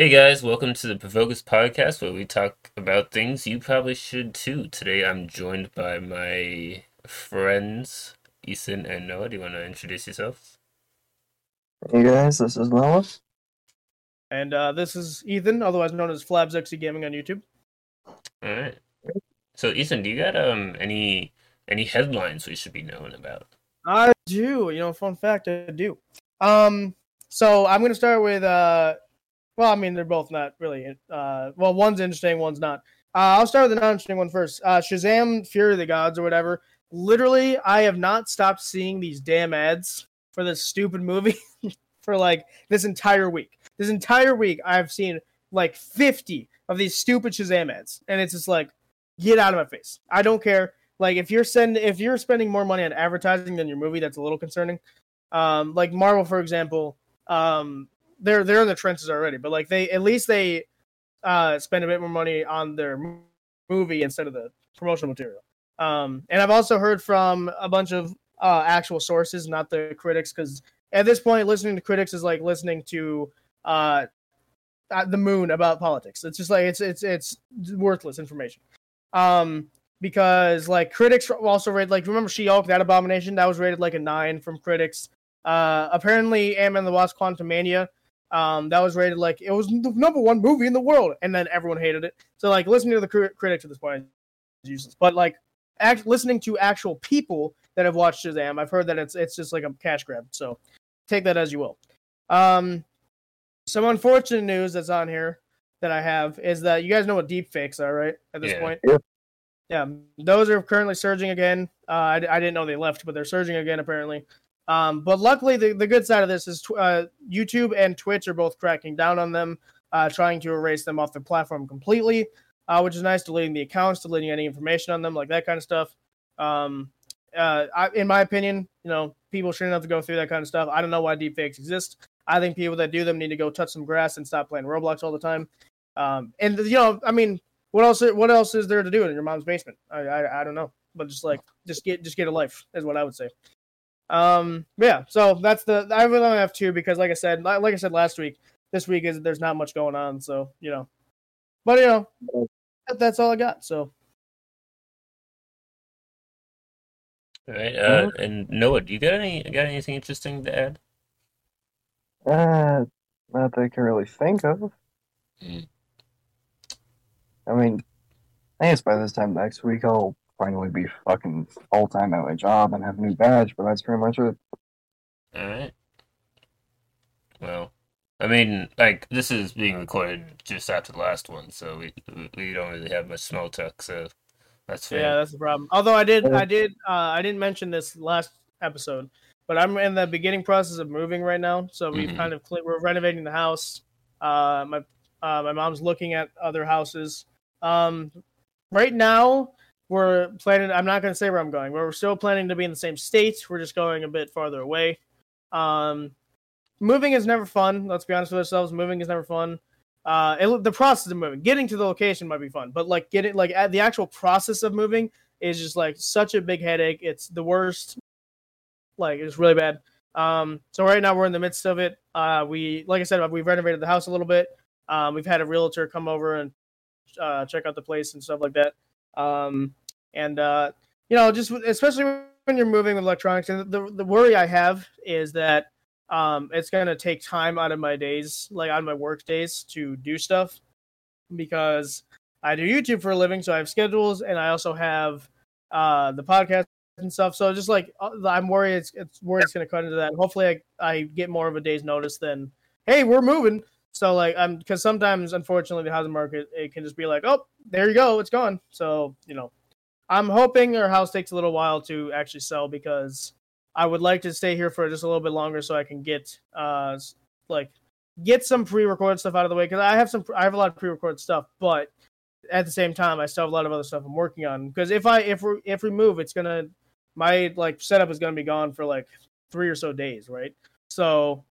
Hey guys, welcome to the Provocus podcast where we talk about things you probably should too. Today I'm joined by my friends Ethan and Noah. Do you want to introduce yourselves? Hey guys, this is Noah. And uh, this is Ethan, otherwise known as Flabzexy Gaming on YouTube. All right. So Ethan, do you got um any any headlines we should be knowing about? I do. You know, fun fact, I do. Um, so I'm gonna start with uh, well, I mean, they're both not really. Uh, well, one's interesting, one's not. Uh, I'll start with the non-interesting one first. Uh, Shazam: Fury of the Gods or whatever. Literally, I have not stopped seeing these damn ads for this stupid movie for like this entire week. This entire week, I've seen like 50 of these stupid Shazam ads, and it's just like, get out of my face. I don't care. Like if you're send if you're spending more money on advertising than your movie, that's a little concerning. Um, like Marvel, for example, um, they're they're in the trenches already, but like they at least they uh spend a bit more money on their movie instead of the promotional material. Um, and I've also heard from a bunch of uh, actual sources, not the critics, because at this point, listening to critics is like listening to uh, the moon about politics. It's just like it's it's it's worthless information. Um, because like critics also rated like remember She-Hulk that abomination that was rated like a nine from critics. Uh, apparently, Ant-Man the Wasp: Quantumania um, that was rated like it was the number one movie in the world, and then everyone hated it. So like listening to the cr- critics at this point is useless. But like act- listening to actual people that have watched Shazam, I've heard that it's it's just like a cash grab. So take that as you will. Um, some unfortunate news that's on here that I have is that you guys know what deep fakes are, right? At this Yeah. point, Yeah. yeah, those are currently surging again. Uh, I, I didn't know they left, but they're surging again apparently. Um, but luckily, the, the good side of this is uh, YouTube and Twitch are both cracking down on them, uh, trying to erase them off their platform completely, uh, which is nice, deleting the accounts, deleting any information on them, like that kind of stuff. Um, uh, I, in my opinion, you know, people shouldn't have to go through that kind of stuff. I don't know why deepfakes exist. I think people that do them need to go touch some grass and stop playing Roblox all the time. Um, and you know, I mean, what else? What else is there to do in your mom's basement? I, I, I don't know, but just like, just get, just get a life is what I would say. Um, yeah. So that's the I really only have two because, like I said, like, like I said last week, this week is there's not much going on. So you know, but you know, that, that's all I got. So All right. Uh, and Noah, do you got any got anything interesting to add? Uh, not that I can really think of. Mm. I mean, I guess by this time next week I'll finally be fucking full time at my job and have a new badge, but that's pretty much it. All right. Well, I mean, like this is being recorded just after the last one, so we we- we don't really have much small talk, so that's fair. yeah, that's the problem. Although I did, Uh, I did, uh, I didn't mention this last episode, but I'm in the beginning process of moving right now. So we've Mhm. kind of cle- we're renovating the house. Uh, my uh, my mom's looking at other houses. Um, right now we're planning. I'm not going to say where I'm going. But we're still planning to be in the same state. We're just going a bit farther away. Um, moving is never fun. Let's be honest with ourselves. Moving is never fun. Uh, it, the process of moving, getting to the location might be fun, but like getting like the actual process of moving is just like such a big headache. It's the worst. Like it's really bad. Um, so right now we're in the midst of it. Uh, we like I said, we've renovated the house a little bit. Um, we've had a realtor come over and uh, check out the place and stuff like that. Um, and uh, you know, just especially when you're moving with electronics, and the the worry I have is that um, it's gonna take time out of my days, like on my work days, to do stuff because I do YouTube for a living, so I have schedules, and I also have uh, the podcast and stuff. So just like uh, I'm worried, it's, it's worried it's gonna cut into that. Hopefully, I, I get more of a day's notice than hey, we're moving. So like I'm because sometimes, unfortunately, the housing market it can just be like, oh, there you go, it's gone. So you know, I'm hoping our house takes a little while to actually sell because I would like to stay here for just a little bit longer so I can get uh like get some pre-recorded stuff out of the way because I have some I have a lot of pre-recorded stuff, but at the same time I still have a lot of other stuff I'm working on because if I if we if we move, it's gonna my like setup is gonna be gone for like three or so days, right? So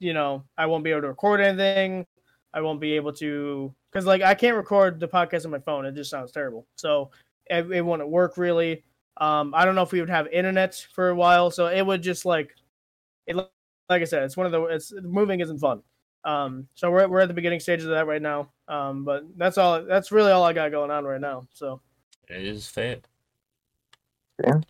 you know I won't be able to record anything. I won't be able to because like I can't record the podcast on my phone. It just sounds terrible. So it, it wouldn't work really. Um, I don't know if we would have internet for a while, so it would just like it. Like I said, it's one of the it's moving isn't fun. Um, so we're we're at the beginning stages of that right now. Um, but that's all. That's really all I got going on right now. So It is fair. Yeah.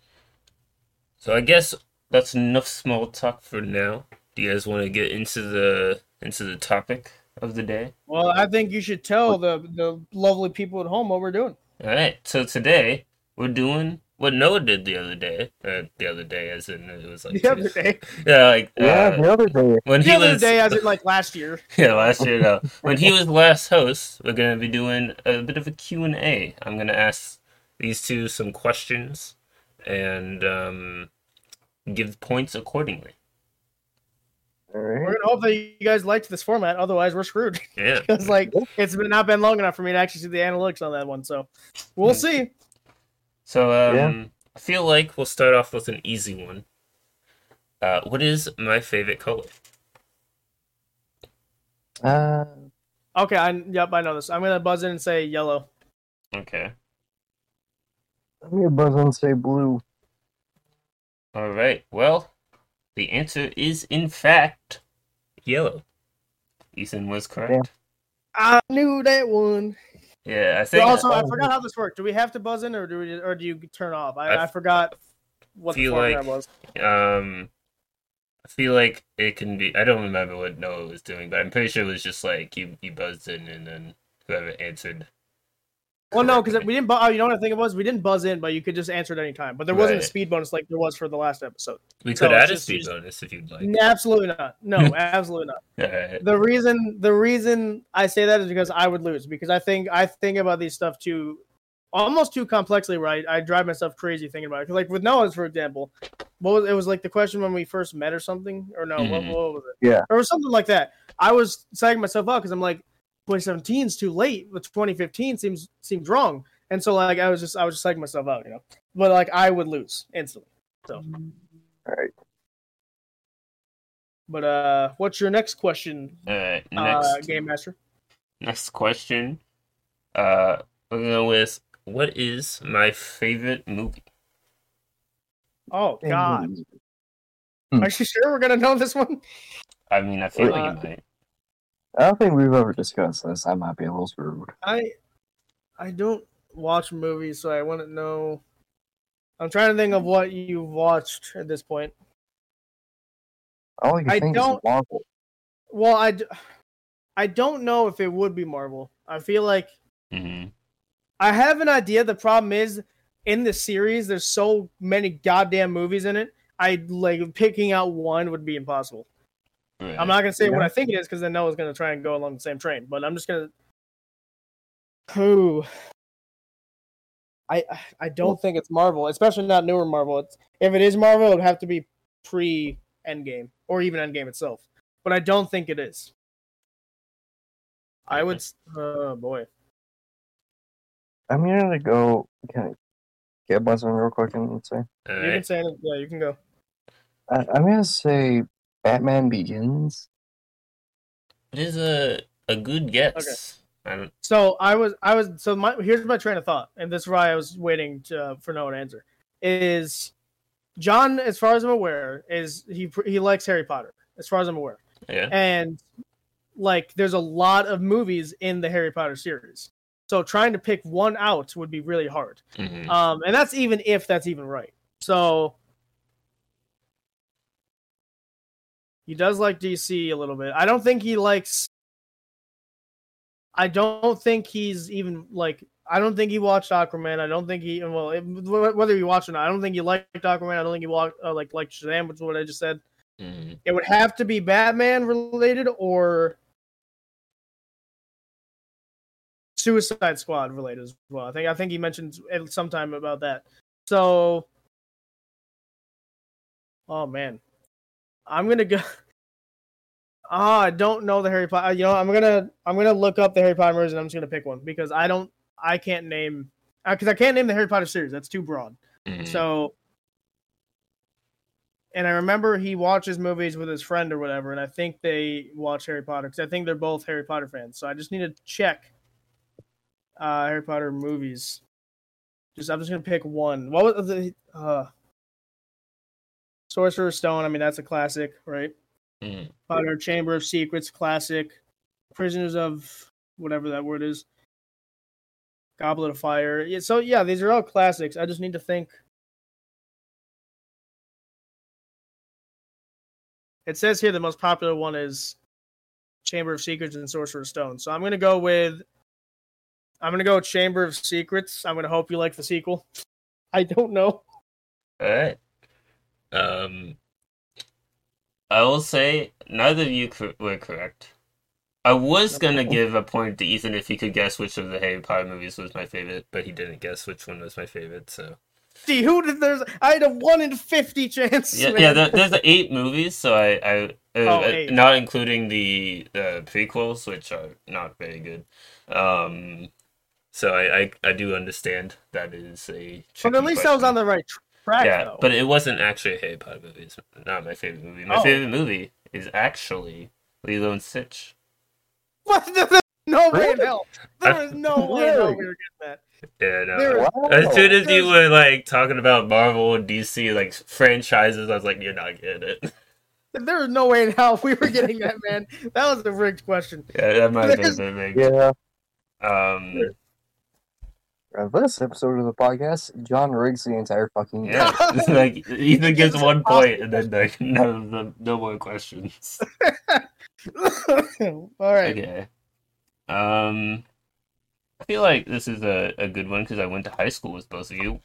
So I guess that's enough small talk for now. Do you guys want to get into the into the topic of the day? well, I think you should tell the the lovely people at home what we're doing. All right. So today we're doing what Noah did the other day. Uh, the other day, as in it was like The other day, Yeah, like Yeah, uh, the other day. when the he other was day, as in like last year. yeah last year though when he was last host, we're gonna be doing a bit of a Q and A. I'm gonna ask these two some questions and um, give points accordingly. All We're gonna hope that you guys liked this format. Otherwise, we're screwed. Yeah. Because like it's been not been long enough for me to actually see the analytics on that one. So we'll see. So um, Yeah. I feel like we'll start off with an easy one. Uh, what is my favorite color? Uh, Okay, I yep, I know this. I'm gonna buzz in and say yellow. Okay. I'm gonna buzz in and say blue. All right. Well, the answer is in fact yellow. Ethan was correct. I knew that one. Yeah, I But think. also, I forgot how this worked. Do we have to buzz in, or do we, or do you turn off? I, I I forgot what the feel format like- was. Um, I feel like it can be. I don't remember what Noah was doing, but I'm pretty sure it was just like you you buzzed in and then whoever answered. Well, no, because we didn't. Bu- oh, you know what I think it was? We didn't buzz in, but you could just answer at any time. But there wasn't a speed bonus like there was for the last episode. we so could it's add a just- speed bonus if you'd like. Absolutely not. No, absolutely not. Alright. The reason the reason I say that is because I would lose because I think I think about these stuff too almost too complexly right I drive myself crazy thinking about it. like with Noah's for example what was it was like the question when we first met or something or no what, Mhm. what was it Yeah. or something like that I was psyching myself out because I'm like 2017 is too late but 2015 seems seems wrong and so like I was just I was just psyching myself out you know but like I would lose instantly so All right. but uh what's your next question Alright. Next. uh game master Next question. Uh, we're gonna go with what is my favorite movie? oh god Hmm. Are you sure we're gonna know this one? I mean, I feel Uh, like you might. I don't think we've ever discussed this. I might be a little screwed. I I don't watch movies, so I wouldn't know. I'm trying to think of what you've watched at this point. All I I think don't- is Marvel. Well, I, d- I don't know if it would be Marvel. I feel like hmm I have an idea. The problem is in the series, there's so many goddamn movies in it. I like picking out one would be impossible. Right. I'm not gonna say what I think it is because then Noah's gonna try and go along the same train. But I'm just gonna. Who? I I don't think it's Marvel, especially not newer Marvel. It's, if it is Marvel, it would have to be pre Endgame or even Endgame itself. But I don't think it is. I would. s- Oh boy. I'm gonna go. Can I get a buzz on real quick and say? All You can say. Yeah, you can go. I, I'm gonna say Batman Begins. It is a a good guess. I don't. So I was, I was, so my here's my train of thought, and this is why I was waiting to, for Noah to answer. Is John, as far as I'm aware, is he he likes Harry Potter, as far as I'm aware, Yeah. and like there's a lot of movies in the Harry Potter series, so trying to pick one out would be really hard. hmm Um, and that's even if that's even right. So he does like DC a little bit. I don't think he likes. I don't think he's even like. I don't think he watched Aquaman. I don't think he well it, whether he watched or not. I don't think he liked Aquaman. I don't think he walked uh, like like Shazam, which is what I just said. hmm It would have to be Batman related or Suicide Squad related as well. I think I think he mentioned at some time about that. So, oh man, I'm gonna go. Ah, I don't know the Harry Potter. You know, I'm gonna I'm gonna look up the Harry Potter movies and I'm just gonna pick one because I don't I can't name because I can't name the Harry Potter series. That's too broad. hmm So, and I remember he watches movies with his friend or whatever, and I think they watch Harry Potter because I think they're both Harry Potter fans. So I just need to check uh, Harry Potter movies. Just I'm just gonna pick one. What was the uh, Sorcerer's Stone? I mean, that's a classic, right? Mm. Potter, Chamber of Secrets, classic. Prisoners of whatever that word is. Goblet of Fire. Yeah, so yeah, these are all classics. I just need to think. It says here the most popular one is Chamber of Secrets and Sorcerer's Stone. So I'm gonna go with I'm gonna go with Chamber of Secrets. I'm gonna hope you like the sequel. I don't know. All right. Um, I will say neither of you cor- were correct. I was gonna give a point to Ethan if he could guess which of the Harry Potter movies was my favorite, but he didn't guess which one was my favorite. So See who did there's I had a one in fifty chance. yeah, man. yeah. There, there's eight movies, so I, I uh, Oh, uh, not including the uh, prequels, which are not very good. Um, so I, I, I do understand that is a. but at least I was on the right track yeah, though. but it wasn't actually a Harry Potter movie. It's not my favorite movie. My Oh. favorite movie is actually Lilo and Stitch. What? There's no way in Really? hell. There is no way in hell we were getting that. Yeah, no. Wow. As soon as you were like talking about Marvel and DC like franchises, I was like, "You're not getting it." There is no way in hell we were getting that, man. That was a rigged question. yeah, that might have been big. Yeah. Um, Uh, this episode of the podcast, John rigs the entire fucking game. yeah. like Ethan gets one point, and then like none of the no more questions. All right. Okay. Um, I feel like this is a, a good one because I went to high school with both of you.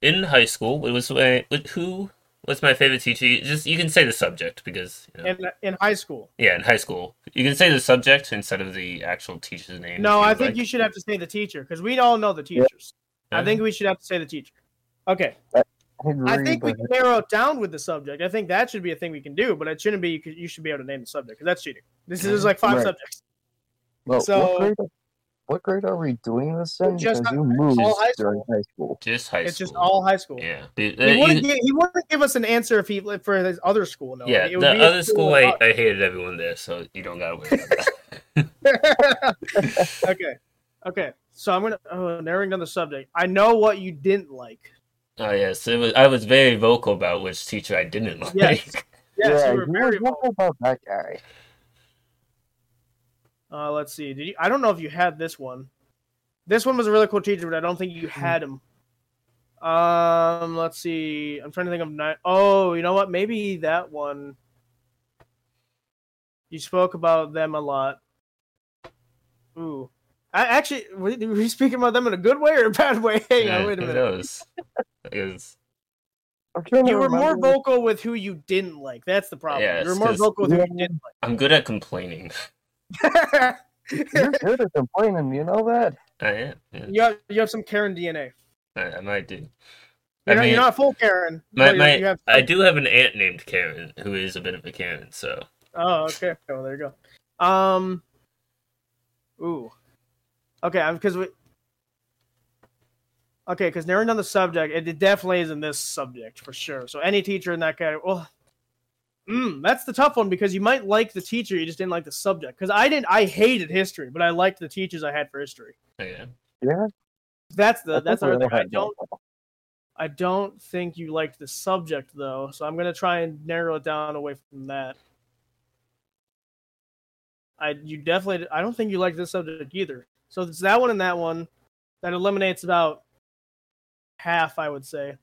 In high school, it was my with who was my favorite teacher. You Just you can say the subject because you know, In in high school. yeah, in high school you can say the subject instead of the actual teacher's name. No, I think like. you should have to say the teacher because we all know the teachers. I think we should have to say the teacher. Okay. I agree, I think we can narrow it down with the subject. I think that should be a thing we can do, but it shouldn't be. You, you should be able to name the subject because that's cheating. This is like five Right. subjects. well, so- what, grade, are we doing this in? Just because you moved all high during high school. just high It's school. It's just all high school. Yeah, He uh, wouldn't, you- give, he wouldn't give us an answer if he for his other school. No, yeah. It would The be other school, I, I hated everyone there, so you don't gotta worry about that. okay, okay. So I'm gonna oh, narrowing down the subject. I know what you didn't like. Oh yes, it was. I was very vocal about which teacher I didn't like. Yes. Yes, yeah, you were very. vocal about that guy? Uh, let's see. Did you? I don't know if you had this one. This one was a really cool teacher, but I don't think you Hmm. had him. Um, let's see. I'm trying to think of ni- Oh, you know what? Maybe that one. You spoke about them a lot. Ooh, I actually were were you speaking about them in a good way or a bad way? Hang Yeah, on, wait a who minute. knows? Because I'm trying to You were more vocal with who you didn't like. That's the problem. Yeah, you were it's more 'cause- vocal with who you didn't like. I'm good at complaining. like. You're good at complaining, you know that? I am. Yeah, you have you have some Karen DNA. I, I might do. You're, I not, mean, you're not full Karen. my, my, you have I do have an aunt named Karen who is a bit of a Karen. So Oh, okay. Oh, there you go. Um. Ooh. Okay, because we. Okay, because narrowing down the subject, it, it definitely is in this subject for sure. So any teacher in that category, well, mm, that's the tough one because you might like the teacher, you just didn't like the subject. Because I didn't, I hated history, but I liked the teachers I had for history. yeah, Yeah. That's the I that's think the other thing. I don't. I don't think you liked the subject though, so I'm gonna try and narrow it down away from that. I you definitely I don't think you like this subject either. So it's that one and that one. That eliminates about half, I would say.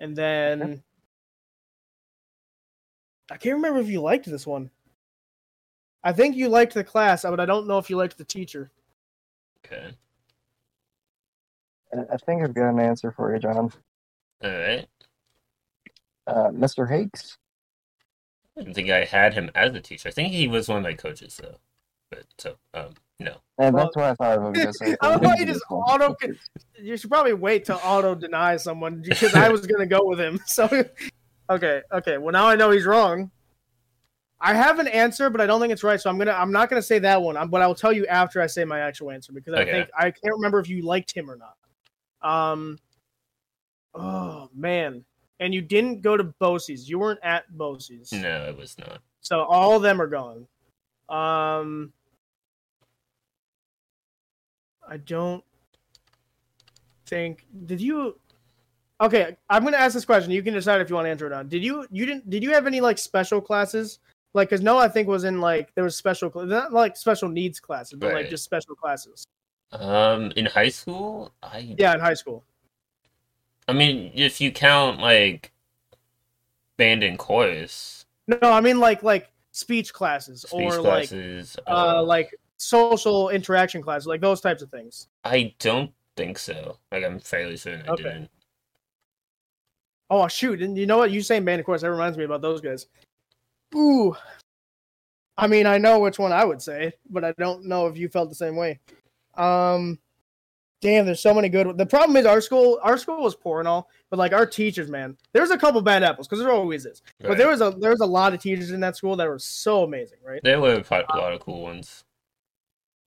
And then I can't remember if you liked this one. I think you liked the class, but I don't know if you liked the teacher. okay, I- I think I've got an answer for you, John. all right. Uh, Mr. Hakes. I didn't think I had him as a teacher. I think he was one of my coaches though. But so um no. And Well- that's what I thought I was going to say. I love how you just auto- you should probably wait to auto deny someone because I was gonna go with him. So okay, okay. Well now I know he's wrong. I have an answer, but I don't think it's right. So I'm gonna I'm not gonna say that one. I'm, but I will tell you after I say my actual answer because I Okay. think I can't remember if you liked him or not. Um. Oh man, and you didn't go to Bosie's. You weren't at Bosie's. No, it was not. So all of them are gone. Um, I don't think. Did you? Okay, I'm gonna ask this question. You can decide if you want to answer it or not. Did you? You didn't? Did you have any like special classes Like, because Noah, I think, was in like there was special, not like special needs classes, but like just special classes. Um, in high school, I Yeah, in high school. I mean, if you count like band and chorus, No, I mean like like speech classes speech or like classes, uh like social interaction classes, like those types of things. I don't think so. Like I'm fairly certain I Okay. didn't. Oh shoot! And you know what? You saying band, of course, that reminds me about those guys. Ooh, I mean, I know which one I would say, but I don't know if you felt the same way. Um, damn, there's so many good. The problem is our school, our school was poor and all, but like our teachers, man, there's a couple bad apples because there always is. But there was a there was a lot of teachers in that school that were so amazing, right? There were a lot of cool ones.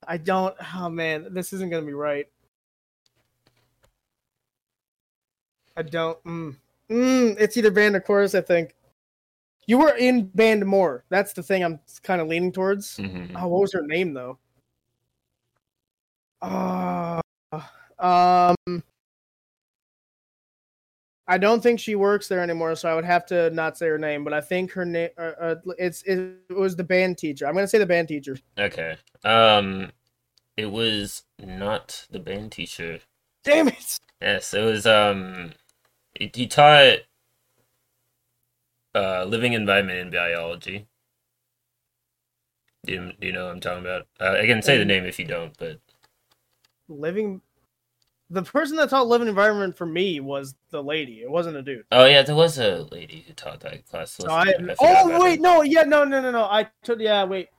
I don't. Oh man, this isn't gonna be right. I don't. Mm, mm, it's either band or chorus. I think you were in band more. That's the thing I'm kind of leaning towards. hmm Oh, what was her name though? Uh, um, I don't think she works there anymore, so I would have to not say her name. But I think her name. Uh, uh, it's it was the band teacher. I'm gonna say the band teacher. Okay. Um, it was not the band teacher. Damn it! Yes, it was. Um, he, he taught uh living environment in biology. Do you, do you know what I'm talking about? Uh, I can say the Um, name if you don't, but living the person that taught living environment for me was the lady it wasn't a dude oh yeah, there was a lady who taught that class. so I, I oh wait no yeah no no no no i took yeah wait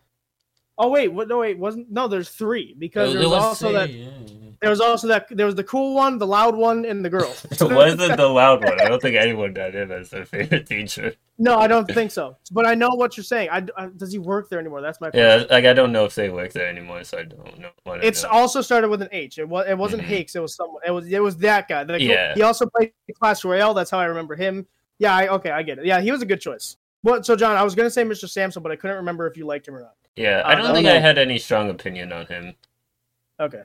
oh wait what no wait wasn't no there's three because Oh, there was also that yeah, yeah. There was also that there was the cool one the loud one and the girl It wasn't the loud one. I don't think anyone got in as their favorite teacher. no i don't think so but i know what you're saying I, I- does he work there anymore that's my Yeah, question. like I don't know if they work there anymore, so I don't know. it's know. also started with an H. It was. It wasn't Mhm. Hakes. It was someone. It was. It was that guy. The- Yeah. He also played Clash Royale. That's how I remember him. Yeah. I, okay. I get it. Yeah. He was a good choice. What? So John, I was gonna say Mr. Samson, but I couldn't remember if you liked him or not. Yeah, I Uh, don't I think don't I had any strong opinion on him. Okay.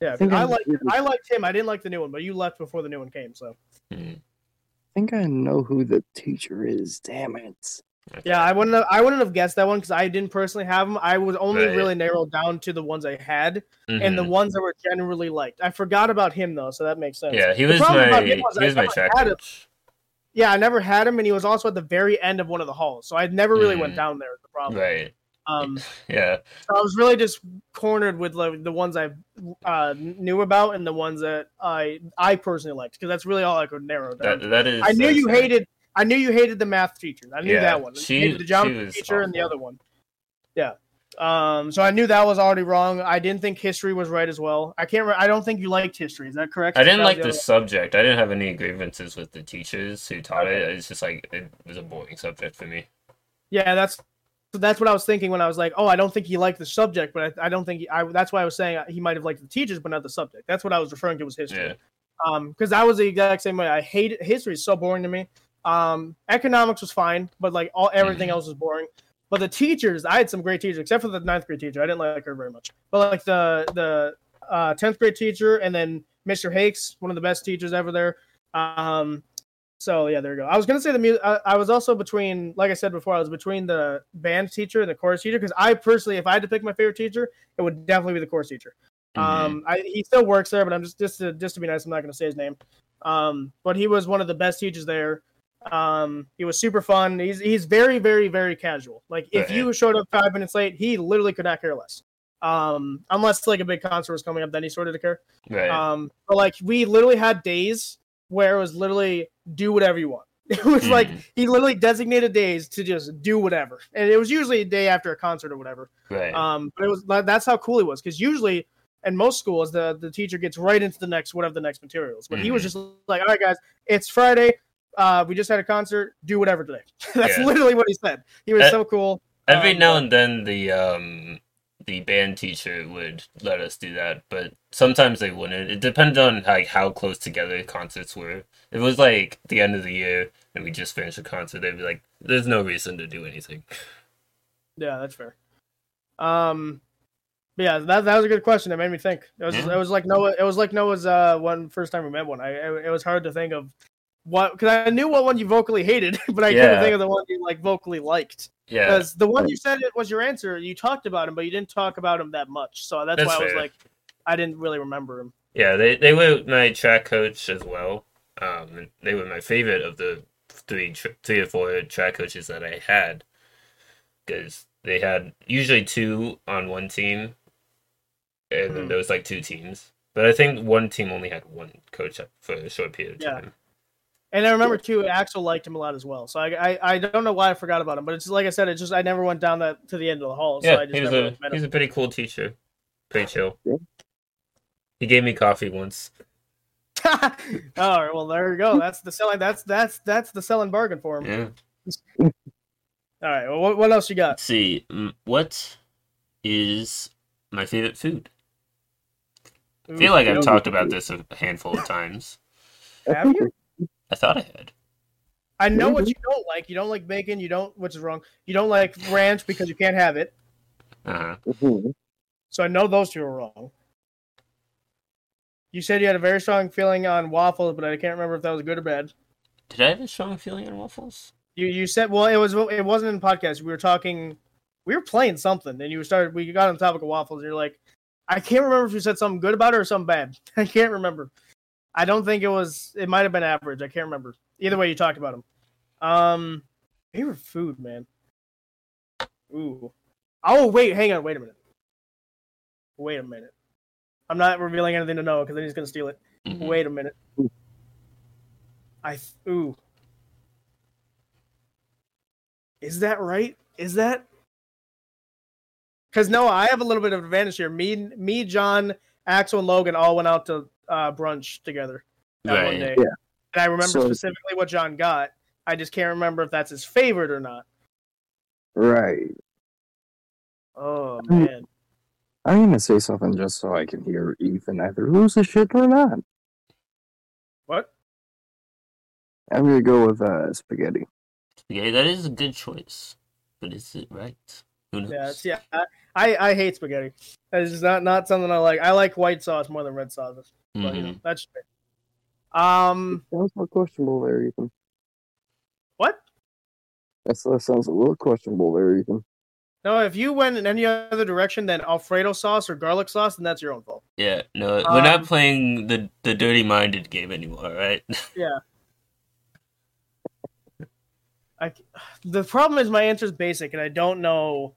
Yeah. I think I I- liked. I liked him. I didn't like the new one, but you left before the new one came. So Hmm. I think I know who the teacher is. Damn it. Yeah, I wouldn't. Have, I wouldn't have guessed that one because I didn't personally have him. I was only Right. really narrowed down to the ones I had and the Mhm. ones that were generally liked. I forgot about him though, so that makes sense. yeah, he was my about he was I my track had coach. Yeah, I never had him, and he was also at the very end of one of the halls, so I never really went Mhm. down there. The problem. Right. Um, Yeah. so I was really just cornered with like the ones I uh, knew about and the ones that I I personally liked because that's really all I could narrow down. That that is. I knew you hated. I knew you hated the math teacher. I knew Yeah, that one. She- the geometry teacher and the other one. Yeah. Um. So I knew that was already wrong. I didn't think history was right as well. I can't. Re- I don't think you liked history. Is that correct? I didn't like the the subject. I didn't have any grievances with the teachers who taught Okay. it. It's just like it was a boring subject for me. Yeah, that's that's what I was thinking when I was like, oh, I don't think he liked the subject, but I, I don't think he, I. That's why I was saying he might have liked the teachers, but not the subject. That's what I was referring to was history. Yeah. Um, because I was the exact same way. I hated history; is so boring to me. Um, economics was fine, but like all everything Mhm. else was boring. But the teachers, I had some great teachers, except for the ninth grade teacher. I didn't like her very much. But like the the uh, tenth grade teacher, and then Mr. Hakes, one of the best teachers ever there. Um, so yeah, there you go. I was gonna say the music. I, I was also between, like I said before, I was between the band teacher and the chorus teacher because I personally, if I had to pick my favorite teacher, it would definitely be the chorus teacher. Mhm. Um, I, he still works there, but I'm just just to just to be nice, I'm not going to say his name. Um, but he was one of the best teachers there. Um, he was super fun. He's he's very very very casual. Like if you showed up five minutes late, he literally could not care less. Um, unless like a big concert was coming up, then he sort of care. right. Um, but like we literally had days where it was literally do whatever you want. It was like Mhm. he literally designated days to just do whatever, and it was usually a day after a concert or whatever. right. Um, but it was that's how cool he was because usually in most schools the the teacher gets right into the next whatever the next materials, but he was Mhm. just like, all right guys, it's Friday. Uh, we just had a concert. Do whatever today. that's Yeah. literally what he said. He was so cool. Every um, now and then the um the band teacher would let us do that, but sometimes they wouldn't. It depended on like how close together concerts were. If it was like the end of the year and we just finished a concert, they'd be like, "There's no reason to do anything." Yeah, that's fair. Um, but yeah, that that was a good question. It made me think. It was Yeah. it was like Noah. It was like Noah's uh one first time we met one. I it, it was hard to think of what because I knew what one you vocally hated, but I Yeah. couldn't think of the one you like vocally liked. Yeah, Because the one you said it was your answer, you talked about him, but you didn't talk about him that much. So that's, That's why I was like, I didn't really remember him. yeah. They they were my track coach as well. Um, they were my favorite of the three three or four track coaches that I had because they had usually two on one team, and then Hmm. there was like two teams. But I think one team only had one coach for a short period of Yeah. time. And I remember too, Axel liked him a lot as well. So I, I, I don't know why I forgot about him, but it's like I said, it just I never went down that to the end of the hall. So Yeah, I just he was never a met him. he's a pretty cool teacher. Pretty chill. He gave me coffee once. All right, well there you go. That's the selling. That's that's that's the selling bargain for him. Yeah. All right, well, what, what else you got? Let's see. mm, What is my favorite food? I feel like I've talked about this a handful of times. Have you? I thought I had. I know what you don't like. You don't like bacon. You don't, which is wrong. You don't like ranch because you can't have it. Uh-huh. Mhm. So I know those two are wrong. You said you had a very strong feeling on waffles, but I can't remember if that was good or bad. Did I have a strong feeling on waffles? You you said well it was it wasn't in the podcast. We were talking we were playing something and you started we got on the topic of waffles and you're like I can't remember if you said something good about it or something bad. I can't remember. I don't think it was it might have been average. I can't remember. Either way you talked about them. Um favorite food, man. Ooh. Oh wait, hang on, wait a minute. Wait a minute. I'm not revealing anything to Noah because then he's gonna steal it. Mhm. Wait a minute. Ooh. I th- ooh. Is that right? Is that? Because no, I have a little bit of advantage here. Me, me, John, Axel, and Logan all went out to uh, brunch together that one Right. day, Yeah. and I remember So- specifically what John got. I just can't remember if that's his favorite or not. Right. Oh man, I'm gonna say something just so I can hear Ethan either lose his shit or not. what? I'm gonna go with uh, spaghetti. Yeah, that is a good choice. But is it right? Who knows? Yeah, yeah. I, I I hate spaghetti. That is just not not something I like. I like white sauce more than red sauce. But you know, Mhm. that's fair. Um, Sounds a little questionable there, Ethan. what? That's, that sounds a little questionable there, Ethan. No, if you went in any other direction than Alfredo sauce or garlic sauce, then that's your own fault. Yeah, no, we're not Um, playing the the dirty minded game anymore, right? Yeah. I, the problem is my answer is basic, and I don't know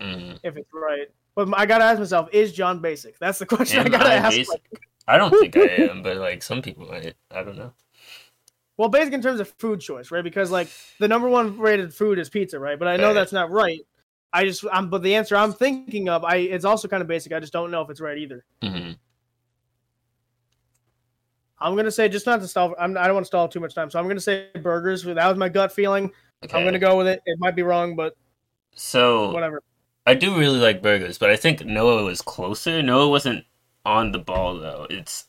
Mhm. if it's right. But I gotta ask myself: Is John basic? That's the question I gotta I ask. basic? like- I don't think I am, but like some people might. I don't know. well, basic in terms of food choice, right? Because like the number one rated food is pizza, right? But I know Right. that's not right. I just, I'm, but the answer I'm thinking of, I, it's also kind of basic. I just don't know if it's right either. hmm I'm gonna say just not to stall. I'm, I don't want to stall too much time, so I'm gonna say burgers. That was my gut feeling. Okay. I'm gonna go with it. It might be wrong, but So whatever. I do really like burgers, but I think Noah was closer. Noah wasn't on the ball though. It's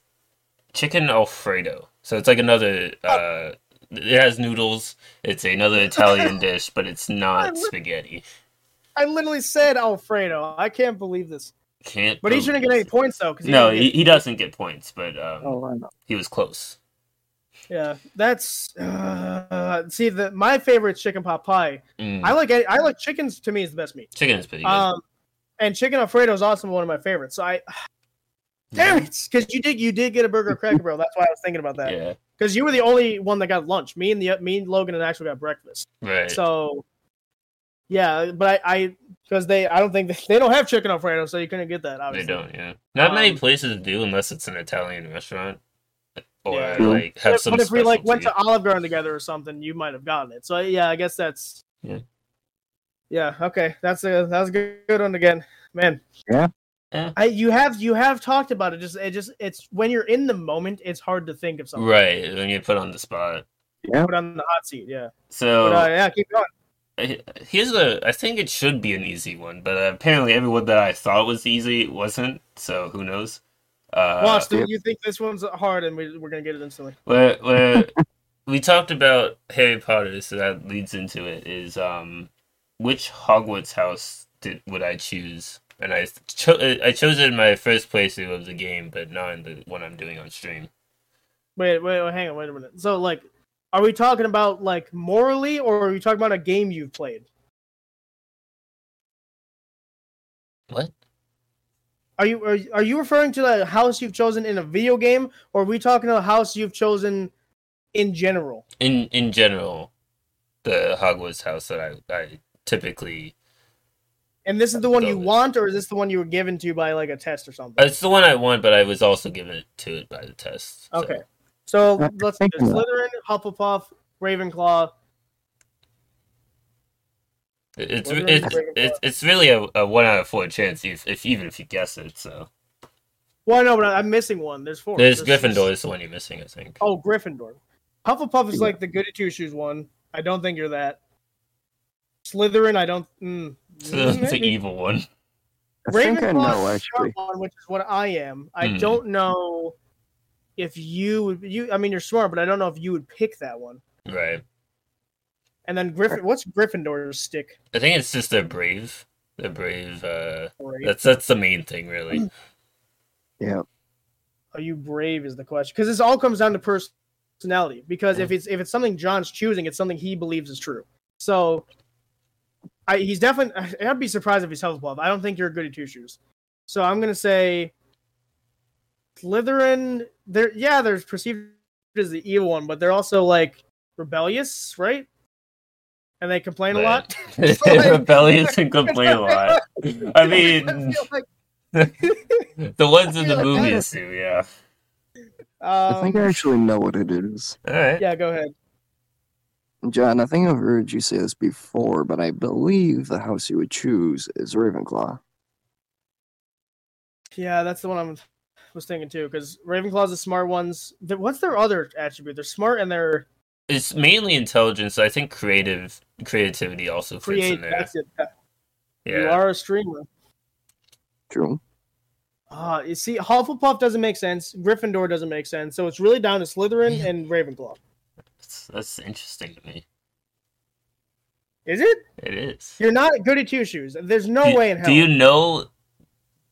chicken alfredo. So it's like another. Uh, it has noodles. It's another Italian dish, but it's not spaghetti. I literally said Alfredo. I can't believe this. Can't. But he shouldn't get any points though, because. No, he, he doesn't get points, but um, Oh, I know. he was close. Yeah, that's uh, see the my favorite is chicken pot pie. Mm. I like I like chickens. To me, is the best meat. Chicken is pretty good. Um, and chicken Alfredo is also one of my favorites. So I damn it, because you did you did get a burger Cracker Barrel. That's why I was thinking about that. Yeah. Because you were the only one that got lunch. Me and the me and Logan and actually got breakfast. Right. So yeah, but I I because they I don't think they, they don't have chicken Alfredo, so you couldn't get that. Obviously, They don't, yeah. Not many Um, places do unless it's an Italian restaurant. Or Yeah. like have But- some but if we like went to Olive Garden together or something, you might have gotten it. So yeah, I guess that's Yeah. Yeah. Okay. That's a that's a good, good one again, man. Yeah. Yeah. I you have you have talked about it. Just it just it's when you're in the moment, it's hard to think of something. Right, when you put on the spot. Yeah. Put on the hot seat. Yeah. So But uh, yeah, keep going. I- here's a I think it should be an easy one, but uh, apparently everyone that I thought was easy wasn't, so who knows? Uh Watch. do you think this one's hard, and we, we're gonna get it instantly? where where we talked about Harry Potter, so that leads into it. Is um, which Hogwarts house did would I choose? And I cho- I chose it in my first playthrough of the game, but not in the one I'm doing on stream. Wait, wait, wait, hang on, wait a minute. So, like, are we talking about like morally, or are we talking about a game you've played? What? Are you are, are you referring to the house you've chosen in a video game, or are we talking about a house you've chosen in general? In in general, the Hogwarts house that I, I typically And this is the one you Go. want, or is this the one you were given to by like a test or something? it's the one I want, but I was also given it to it by the test. so- Okay. So let's do thank Slytherin, Hufflepuff, Ravenclaw. It's it's it's, it's really a, a one out of four chance if, if even if you guess it. So Well, no, but I'm missing one. There's four. there's There's- Gryffindor is the one you're missing, I think. Oh, Gryffindor. Hufflepuff is Yeah. like the goody two shoes one. I don't think you're that. Slytherin, I don't. Mm, So it's the evil one. I think I Ravenclaw know actually. which is what I am. I Hmm. don't know if you would. You, I mean, you're smart, but I don't know if you would pick that one. Right. And then Griffin. What's Gryffindor's stick? I think it's just they're brave. They're brave. Uh, Brave. that's that's the main thing, really. Yeah. Are you brave? Is the question because this all comes down to personality. Because if it's if it's something John's choosing, it's something he believes is true. So, I he's definitely. I'd be surprised if he's Hufflepuff. I don't think you're a goody two shoes. So I'm gonna say Slytherin. There, yeah, there's perceived as the evil one, but they're also like rebellious, right? And they complain a lot. They're rebellious and complain a lot. I mean, I like, the ones in the like movies do, yeah. I think I um, actually know what it is. All right. yeah, go ahead. John, I think I've heard you say this before, but I believe the house you would choose is Ravenclaw. Yeah, that's the one I was thinking too. Because Ravenclaw's the smart ones. What's their other attribute? They're smart and they're It's mainly intelligence. I think creative creativity also fits creative. in there. That's it. You are a streamer. True. Ah, you see, Hufflepuff doesn't make sense. Gryffindor doesn't make sense. So it's really down to Slytherin and Ravenclaw. That's, that's interesting to me. Is it? It is. You're not good at two shoes. There's no do, way in hell. Do you know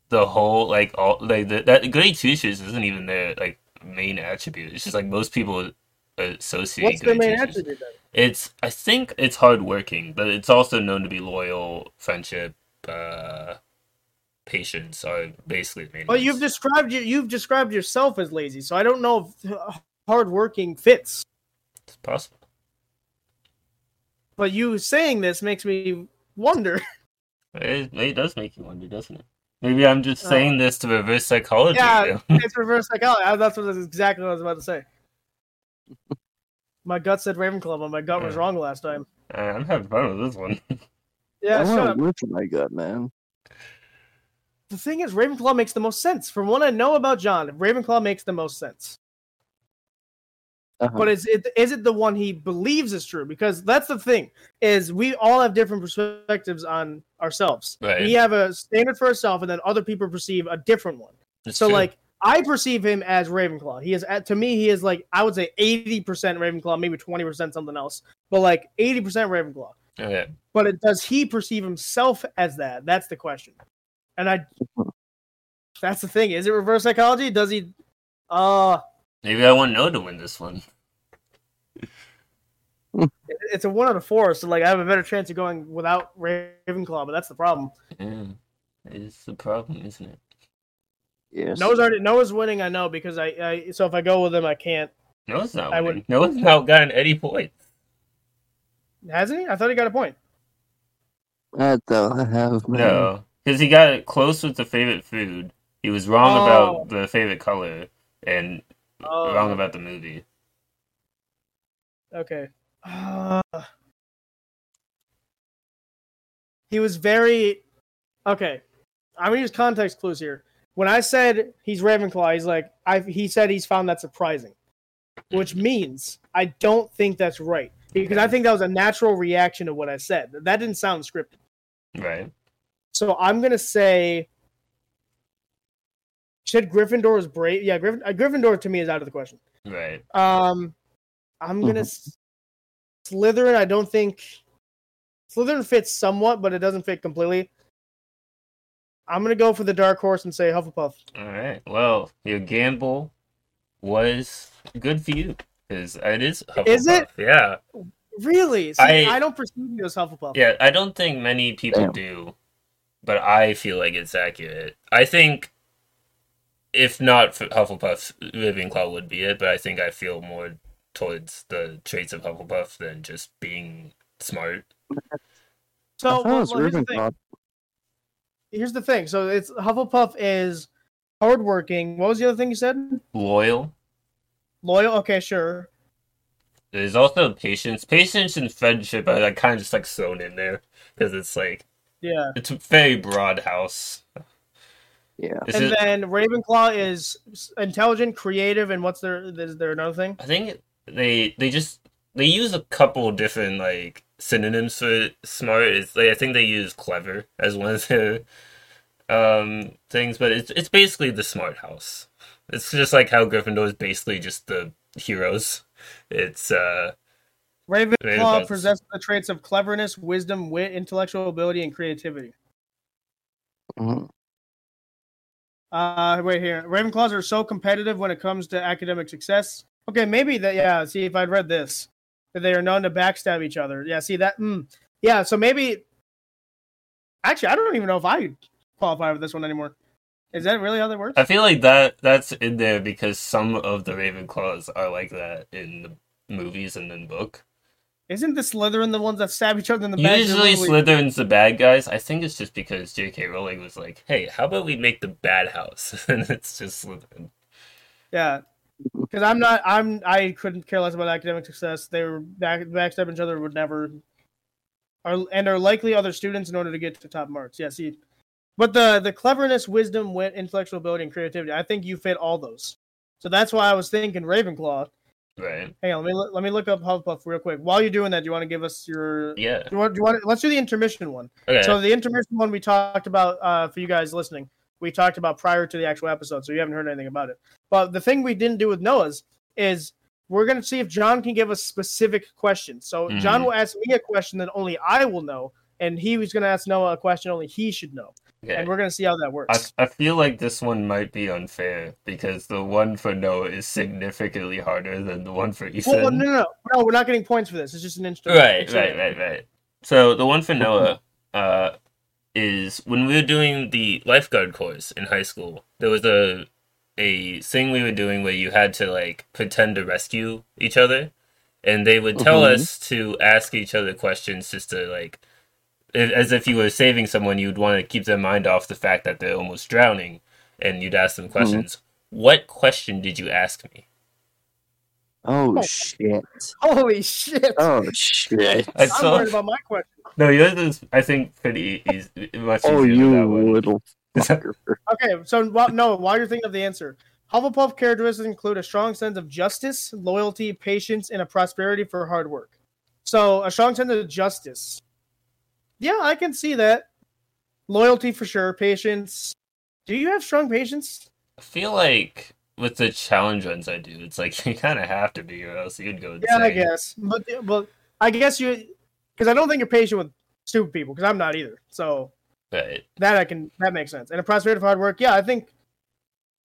the whole like all like the, that goody two shoes isn't even their like main attribute. It's just like most people What's their main attribute then? It's I think it's hardworking, but it's also known to be loyal, friendship, uh, patience are basically the main. But you've described you. You've described yourself as lazy. So I don't know if uh, hardworking fits. It's possible. But you saying this makes me wonder. It, it does make you wonder, doesn't it? Maybe I'm just Oh. saying this to reverse psychology. Yeah. it's reverse psychology. That's what that's exactly what I was about to say. My gut said Ravenclaw, but my gut was wrong last time. Uh, I'm having fun with this one. Yeah, I shut want up. to work for my gut, man. The thing is, Ravenclaw makes the most sense. From what I know about John, Ravenclaw makes the most sense. Uh-huh. But is it is it the one he believes is true? Because that's the thing is we all have different perspectives on ourselves. Right. We have a standard for ourselves, and then other people perceive a different one. It's so true. like I perceive him as Ravenclaw. He is to me he is like I would say eighty percent Ravenclaw, maybe twenty percent something else, but like eighty percent Ravenclaw. okay. But it, does he perceive himself as that? That's the question. And I, that's the thing. Is it reverse psychology? Does he? Uh maybe I want no to win this one. it's a one out of four, so like I have a better chance of going without Ravenclaw. But that's the problem. Yeah, it's the problem, isn't it? Yes. Noah's already Noah's winning. I know because I, I so if I go with him, I can't. No, it's not. I winning. No, it's not gotten any points. Hasn't he? I thought he got a point. That though I have man. No, because he got close with the favorite food. He was wrong Oh. about the favorite color and Oh. wrong about the movie. Okay. Uh, he was very okay. I'm gonna use context clues here. When I said he's Ravenclaw, he's like I. He said he's found that surprising, which means I don't think that's right because I think that was a natural reaction to what I said. That didn't sound scripted. Right. So I'm gonna say. Said Gryffindor is brave. Yeah, Gryff- uh, Gryffindor to me is out of the question. Right. Um, I'm gonna s Slytherin. I don't think Slytherin fits somewhat, but it doesn't fit completely. I'm gonna go for the dark horse and say Hufflepuff. All right. Well, your gamble was good for you because it is. Hufflepuff. Is it? Yeah, Really? See, I, I- don't perceive you as Hufflepuff. yeah. I don't think many people Damn. do, but I feel like it's accurate. I think, if not for Hufflepuff, Ravenclaw would be it. But I think I feel more towards the traits of Hufflepuff than just being smart. So I well, well, here's the thing. Ravenclaw. Here's the thing. So it's Hufflepuff is hardworking. What was the other thing you said? Loyal. Loyal. Okay, sure. There's also patience. Patience and friendship are like kind of just like thrown in there because it's like Yeah. it's a very broad house. Yeah. It's and just- then Ravenclaw is intelligent, creative, and what's there? Is there another thing? I think they they just they use a couple different like synonyms for smart. is like I think they use clever as one of their um things, but it's it's basically the smart house. It's just like how Gryffindor is basically just the heroes. It's uh Ravenclaw possesses the traits of cleverness, wisdom, wit, intellectual ability, and creativity. Mhm. Uh, wait here. Ravenclaws are so competitive when it comes to academic success. Okay, maybe that. Yeah. See, if I'd read this, that they are known to backstab each other. Yeah. See that. Mm, yeah. So maybe. Actually, I don't even know if I qualify with this one anymore. Is that really how that works? I feel like that that's in there because some of the Ravenclaws are like that in the movies and in book. Isn't the Slytherin the ones that stab each other in the back? Usually Slytherin's the bad guys. I think it's just because J.K. Rowling was like, "Hey, how about we make the bad house?" and it's just Slytherin. Yeah, because I'm not. I'm. I couldn't care less about academic success. They were back backstab each other. Would never. Are and are likely other students in order to get to top marks. Yeah. See, but the the cleverness, wisdom, wit, intellectual ability, and creativity. I think you fit all those. So that's why I was thinking Ravenclaw. Right? Hang on, let me let me look up Hufflepuff real quick. While you're doing that, do you want to give us your? Yeah. Do you want? Do you want? Let's do the intermission one. Okay. So the intermission one we talked about uh, for you guys listening, we talked about prior to the actual episode, so you haven't heard anything about it. But the thing we didn't do with Noah's is we're gonna see if John can give us specific questions. So John Mhm. will ask me a question that only I will know, and he was gonna ask Noah a question only he should know, okay. and we're gonna see how that I, works. I feel like this one might be unfair because the one for Noah is significantly harder than the one for Ethan. Well, no, no, no, no, we're not getting points for this. It's just an instrument. Right, right, right, right. So the one for Noah uh, is when we were doing the lifeguard course in high school. There was a a thing we were doing where you had to like pretend to rescue each other, and they would tell Mhm. us to ask each other questions just to like, as if you were saving someone, you'd want to keep their mind off the fact that they're almost drowning, and you'd ask them questions. What question did you ask me? Oh Oh. shit. Holy shit! Oh shit. I I'm saw. worried about my question. No, yours is I think pretty easy, much Oh, you little fucker. Okay, so while, no, while you're thinking of the answer, Hufflepuff characteristics include a strong sense of justice, loyalty, patience, and a prosperity for hard work. So a strong sense of justice. Yeah, I can see that. Loyalty for sure, patience. Do you have strong patience? I feel like with the challenge runs I do, it's like you kind of have to be, or else you'd go insane. Yeah, I guess. But but I guess you because I don't think you're patient with stupid people because I'm not either. So Right. that I can that makes sense. And a prosperity of hard work. Yeah, I think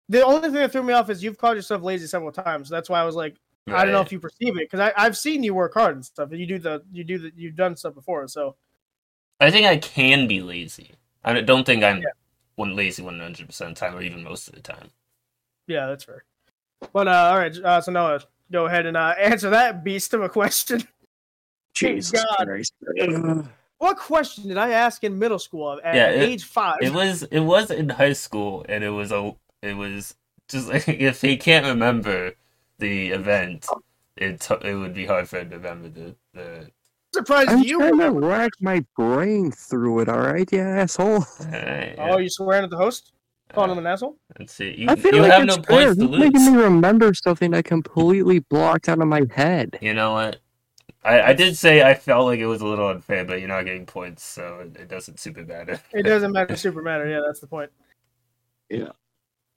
the only thing that threw me off is you've called yourself lazy several times. So that's why I was like. I don't know if you perceive it because I've seen you work hard and stuff. And you do the you do the you've done stuff before. So I think I can be lazy. I don't think I'm Yeah. one lazy one hundred percent of the time, or even most of the time. Yeah, that's fair. But uh, all right, uh, so Noah, go ahead and uh, answer that beast of a question. Jesus God. Christ. what question did I ask in middle school at, Yeah, it- age five? It was it was in high school, and it was a it was just like if he can't remember the event, it it would be hard for him to remember the the. surprised I'm you. trying to rack my brain through it, alright, you asshole. Alright, Oh, you swearing at the host? Calling him an asshole? Let's see. You, I feel you like have it's no fair. points to He's making me remember something I completely blocked out of my head. You know what? I, I did say I felt like it was a little unfair, but you're not getting points, so it, it doesn't super matter. It doesn't matter. Super matter. Yeah, that's the point. Yeah.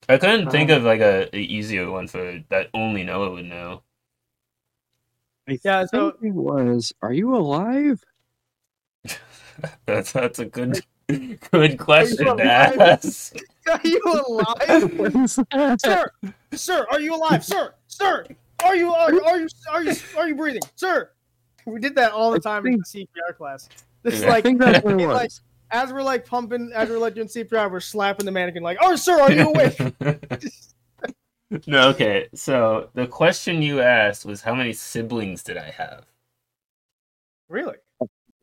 I couldn't think Um, of like a, a easier one for that only Noah would know. I Yeah, so- think it was. Are you alive? That's that's a good good question to ask. Are you alive, sir? Sir, are you alive, sir? Sir, are you are, are you are you are you breathing, sir? We did that all the I time in the CPR class. It's Yeah. I think that's what it was. like as we're like pumping, as we're like doing CPR, we're slapping the mannequin like, "Oh, sir, are you awake?" no, okay. So the question you asked was how many siblings did I have? really?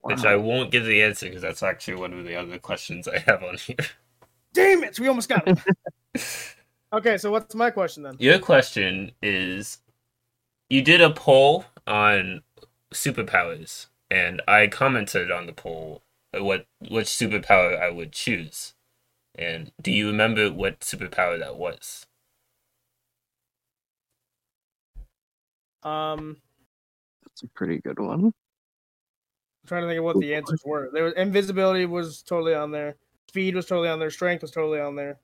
Which I won't give the answer because that's actually one of the other questions I have on here. Damn it, we almost got it. okay, so what's my question then? Your question is you did a poll on superpowers, and I commented on the poll uh, what which superpower I would choose. And do you remember what superpower that was? Um, That's a pretty good one. I'm trying to think of what the answers were. There was invisibility was totally on there. Speed was totally on there. Strength was totally on there.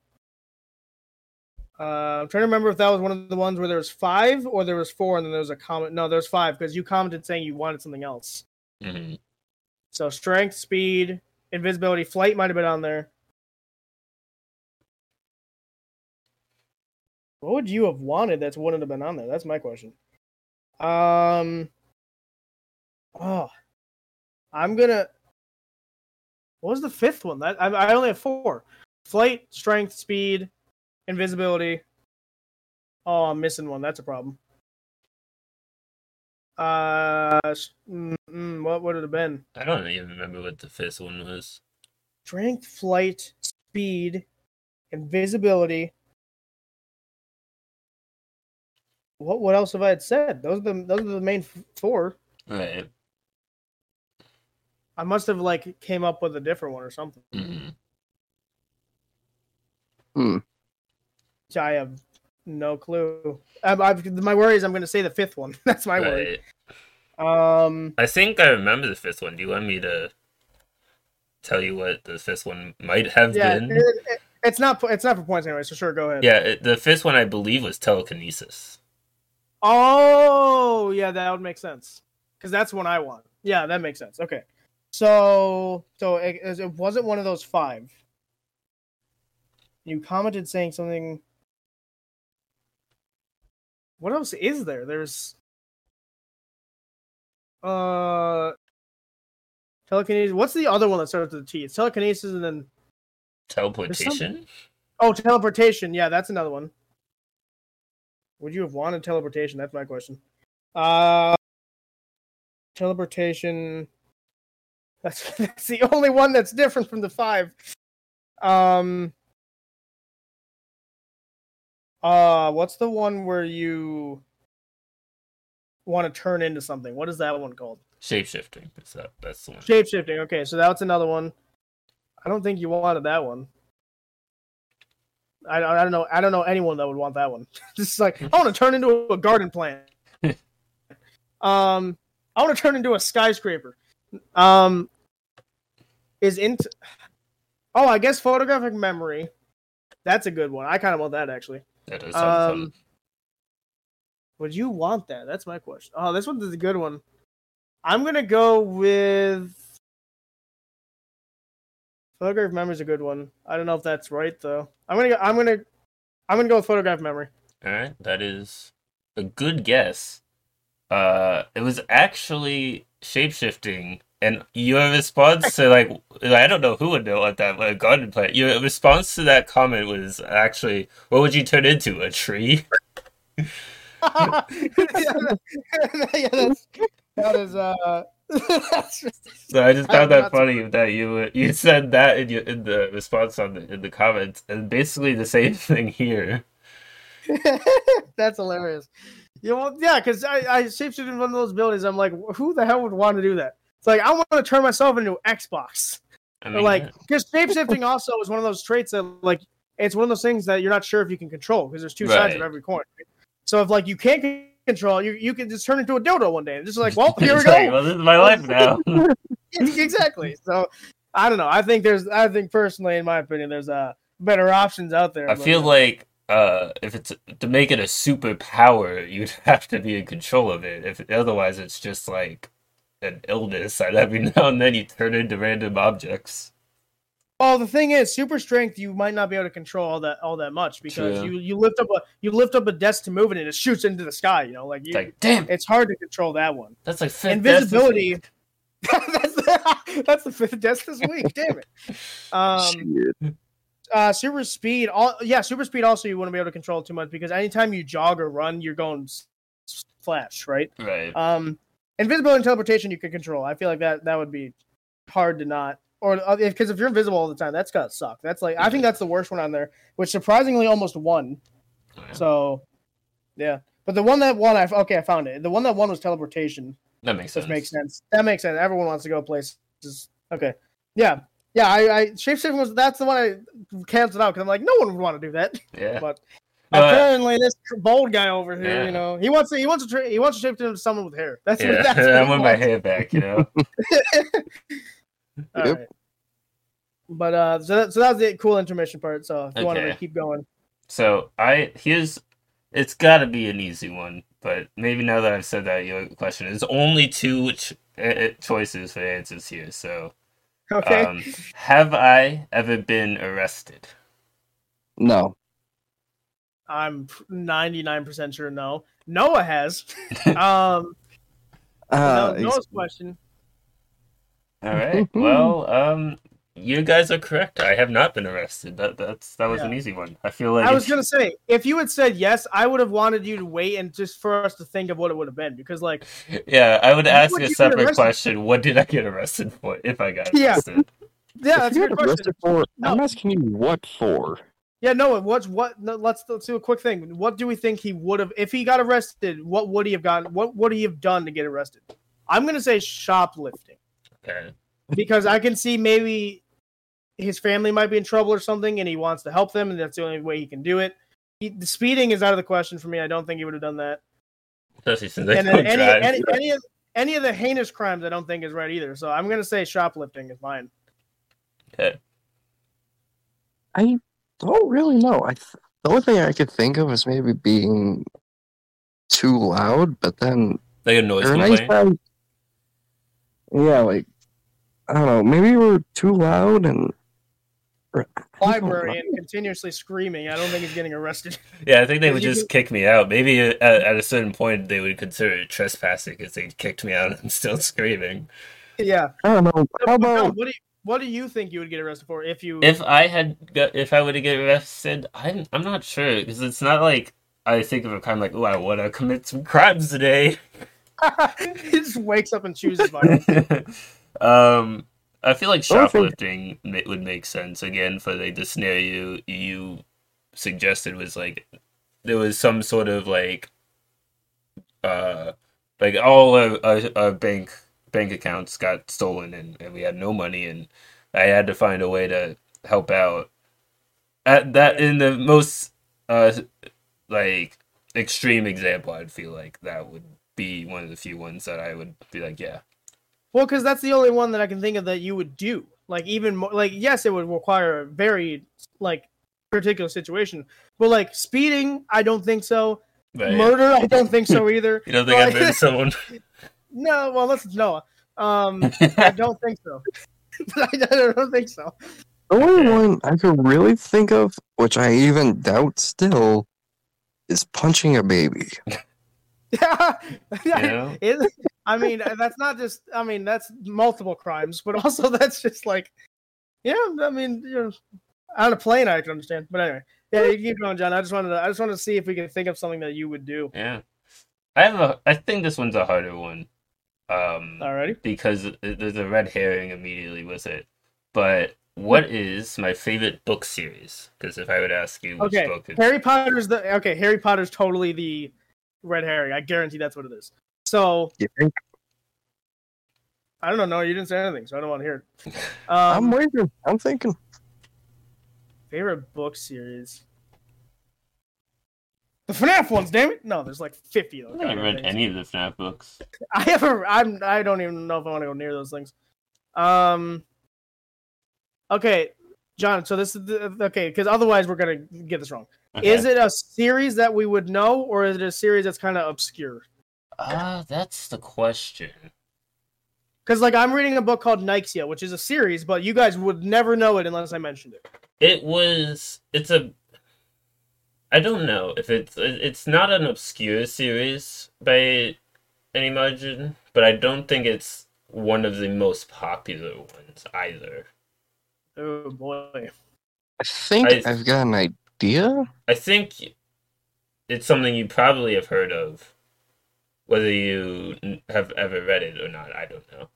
Uh, I'm trying to remember if that was one of the ones where there was five or there was four, and then there was a comment. No, there's five because you commented saying you wanted something else. hmm So strength, speed, invisibility, flight might have been on there. What would you have wanted that wouldn't have been on there? That's my question. Um. Oh, I'm gonna. What was the fifth one? That I, I only have four: flight, strength, speed, invisibility. Oh, I'm missing one. That's a problem. Uh, mm, mm, what would it have been? I don't even remember what the fifth one was. Strength, flight, speed, invisibility. What what else have I had said? Those are the those are the main four. Right. I must have like came up with a different one or something. hmm which I have no clue. I, I've, my worry is I'm going to say the fifth one. That's my worry. Um, I think I remember the fifth one. Do you want me to tell you what the fifth one might have yeah, been? it- it- it's not it's not for points anyway. So sure, go ahead. Yeah, it, the fifth one I believe was telekinesis. Oh, yeah, that would make sense because that's one I want. Yeah, that makes sense. Okay, so so it, it wasn't one of those five. You commented saying something. What else is there? There's uh telekinesis. What's the other one that starts with a T? It's telekinesis and then Teleportation? oh teleportation. Yeah, that's another one. Would you have wanted teleportation? That's my question. Uh teleportation. That's that's the only one that's different from the five. Um. Uh, what's the one where you want to turn into something? What is that one called? Shapeshifting. That's that. That's the one. Shape shifting. Okay, so that's another one. I don't think you wanted that one. I, I don't know. I don't know anyone that would want that one. Just like I want to turn into a garden plant. um, I want to turn into a skyscraper. Um, is int. Oh, I guess photographic memory. That's a good one. I kind of want that actually. That does sound Um, would you want that? That's my question. Oh, this one's a good one. I'm gonna go with Photographic memory is a good one. I don't know if that's right though. I'm gonna go, I'm gonna I'm gonna go with photographic memory. All right, that is a good guess. Uh, it was actually shapeshifting, and your response to like I don't know who would know what that like, garden plant. Your response to that comment was actually, "What would you turn into? A tree?" yeah, that's, that is uh. that's So I just found that funny that you you said that in your in the response on the in the comments, and basically the same thing here. That's hilarious. You know, yeah, because I, I shapeshifted in one of those buildings. I'm like, who the hell would want to do that? It's like I want to turn myself into Xbox. I mean, like, because shapeshifting also is one of those traits that like it's one of those things that you're not sure if you can control because there's two sides of every coin. So if like you can't control, you you can just turn into a dildo one day. and just like, well, here we it's like, go. well, this is my life now. exactly. So I don't know. I think there's. I think personally, in my opinion, there's uh better options out there. I but- feel like uh, if it's to make it a superpower, you'd have to be in control of it. If otherwise, it's just like an illness, and every now and then you turn into random objects. Oh, the thing is, super strength you might not be able to control all that all that much because True. you you lift up a you lift up a desk to move it and it shoots into the sky. You know, like you, like, damn, it's hard to control that one. that's like fifth Invisibility. that's, the, that's the fifth desk this week. Damn it. Um, uh, super speed. All yeah, super speed. Also, you wouldn't be able to control too much because anytime you jog or run, you're going s- s- flash, right? Right. Um, invisibility and teleportation you could control. I feel like that that would be hard to not. Or uh, because if you're invisible all the time, that's gotta suck. That's like I think that's the worst one on there, which surprisingly almost won. Oh, yeah. So, yeah. But the one that won, I okay, I found it. The one that won was teleportation, that makes sense. makes sense. That makes sense. Everyone wants to go places. Okay, yeah, yeah. I, I shapeshifting was that's the one I canceled out because I'm like, no one would want to do that. Yeah. But No, I- apparently, this bold guy over here, Yeah. you know, he wants to he wants to tra- he wants to shape into someone with hair. That's yeah. that's what I he want my hair back, you know. All Yep. right. But uh, so that, so that was the cool intermission part. So if you wanted to keep going, So I here's it's got to be an easy one, but maybe now that I've said that, your question is only two ch- uh, choices for answers here. So, okay. um, have I ever been arrested? No. I'm 99% sure no. Noah has. um, Uh, no, Noah's question. All right. well, um, you guys are correct. I have not been arrested. That that's that was an easy one. I feel like I was gonna say if you had said yes, I would have wanted you to wait and just for us to think of what it would have been because like Yeah, I would ask would a separate arrested question. What did I get arrested for? If I got Yeah. arrested? yeah, if that's a you good question. arrested for, No. I'm asking you what for. Yeah, Noah, what's what? No, let's let's do a quick thing. What do we think he would have if he got arrested? What would he have gotten? What would he have done to get arrested? I'm gonna say shoplifting. Okay. because I can see maybe his family might be in trouble or something, and he wants to help them, and that's the only way he can do it. He, the speeding is out of the question for me. I don't think he would have done that. Especially since I and don't any, drive. any any of any of the heinous crimes, I don't think is right either. So I'm gonna say shoplifting is mine. Okay. I don't really know. I th- the only thing I could think of is maybe being too loud, but then Like a noise you're nice Yeah, like I don't know. Maybe you were too loud and or- Library and continuously screaming. I don't think he's getting arrested. Yeah, I think they would just can- kick me out. Maybe uh, at, at a certain point they would consider it trespassing because they kicked me out and I'm still screaming. yeah. I don't know. How But no, about what do you, what do you think you would get arrested for if you? If I had, got, if I were to get arrested, I'm I'm not sure because it's not like I think of a crime like, oh, I want to commit some crimes today. he just wakes up and chooses violence. um, I feel like I don't think- shoplifting would make sense again for like the scenario you you suggested was like there was some sort of like uh like all our, a, our bank bank accounts got stolen and, and we had no money and I had to find a way to help out at that in the most uh like extreme example I'd feel like that would be one of the few ones that I would be like yeah Well, because that's the only one that I can think of that you would do. Like even more, like yes, it would require a very like particular situation, but like speeding, I don't think so. Murder, I don't think so either. You don't think I've been someone? No, well, that's Noah. Um, I don't think so. I don't think so. the only one I could really think of, which I even doubt still, is punching a baby. Yeah, You know? It- I mean, that's not just. I mean, that's multiple crimes, but also that's just like, yeah. I mean, you know, on a plane, I can understand. But anyway, yeah, you keep going, John. I just wanted to. I just wanted to see if we could think of something that you would do. Yeah, I have a. I think this one's a harder one, um, Alrighty. because there's a red herring immediately with it. But what is my favorite book series? Because if I would ask you which Okay, book, it's, Harry Potter's the okay. Harry Potter's totally the red herring. I guarantee that's what it is. So You think? I don't know. No, you didn't say anything, so I don't want to hear it. I'm Um, waiting. I'm thinking. favorite book series. The FNAF ones, damn it! No, there's like fifty of them. I haven't read things. any of the FNAF books. I haven't. I'm. I don't even know if I want to go near those things. Um. Okay, John. So this is the, okay because otherwise we're gonna get this wrong. Is it a series that we would know, or is it a series that's kind of obscure? Ah, that's the question. Because like I'm reading a book called Nixia, which is a series, but you guys would never know it unless I mentioned it. It was. It's a. I don't know if it's. It's not an obscure series by any margin, but I don't think it's one of the most popular ones either. Oh boy. I think I- I've got an idea. I think it's something you probably have heard of. Whether you have ever read it or not, I don't know.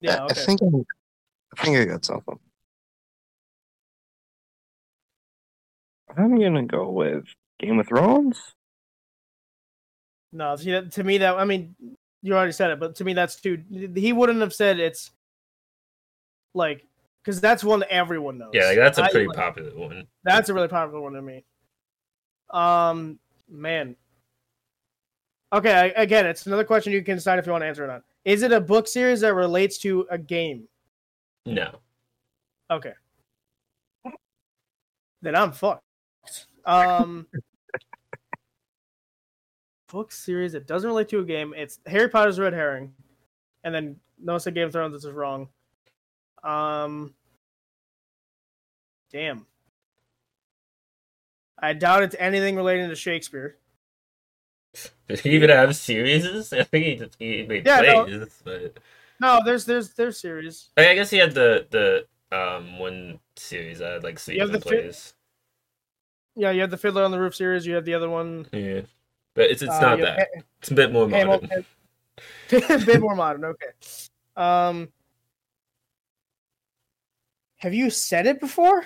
Yeah. I- Okay. I think I, I think I got something. I'm gonna go with Game of Thrones. No, see, that, to me that I mean, you already said it, but to me that's too. He wouldn't have said it's like because that's one everyone knows. Yeah, like, that's a pretty popular one. That's a really popular one to me. Um, man. Okay, I, again, it's another question you can decide if you want to answer or not. Is it a book series that relates to a game? No. Okay. Then I'm fucked. Um, book series It doesn't relate to a game. It's Harry Potter's Red Herring, and then Noah said Game of Thrones. This is wrong. Um, damn. I doubt it's anything relating to Shakespeare. Did he even have series? I think he just he made Yeah, no. plays, but No, there's there's there's series. I I guess he had the the um one series I had like season the plays. Yeah, you have the Fiddler on the Roof series. You have the other one. Yeah, but it's it's uh, not that. It's a bit more Ha- modern. Hamilton. a bit more modern. Okay. Um, have you said it before?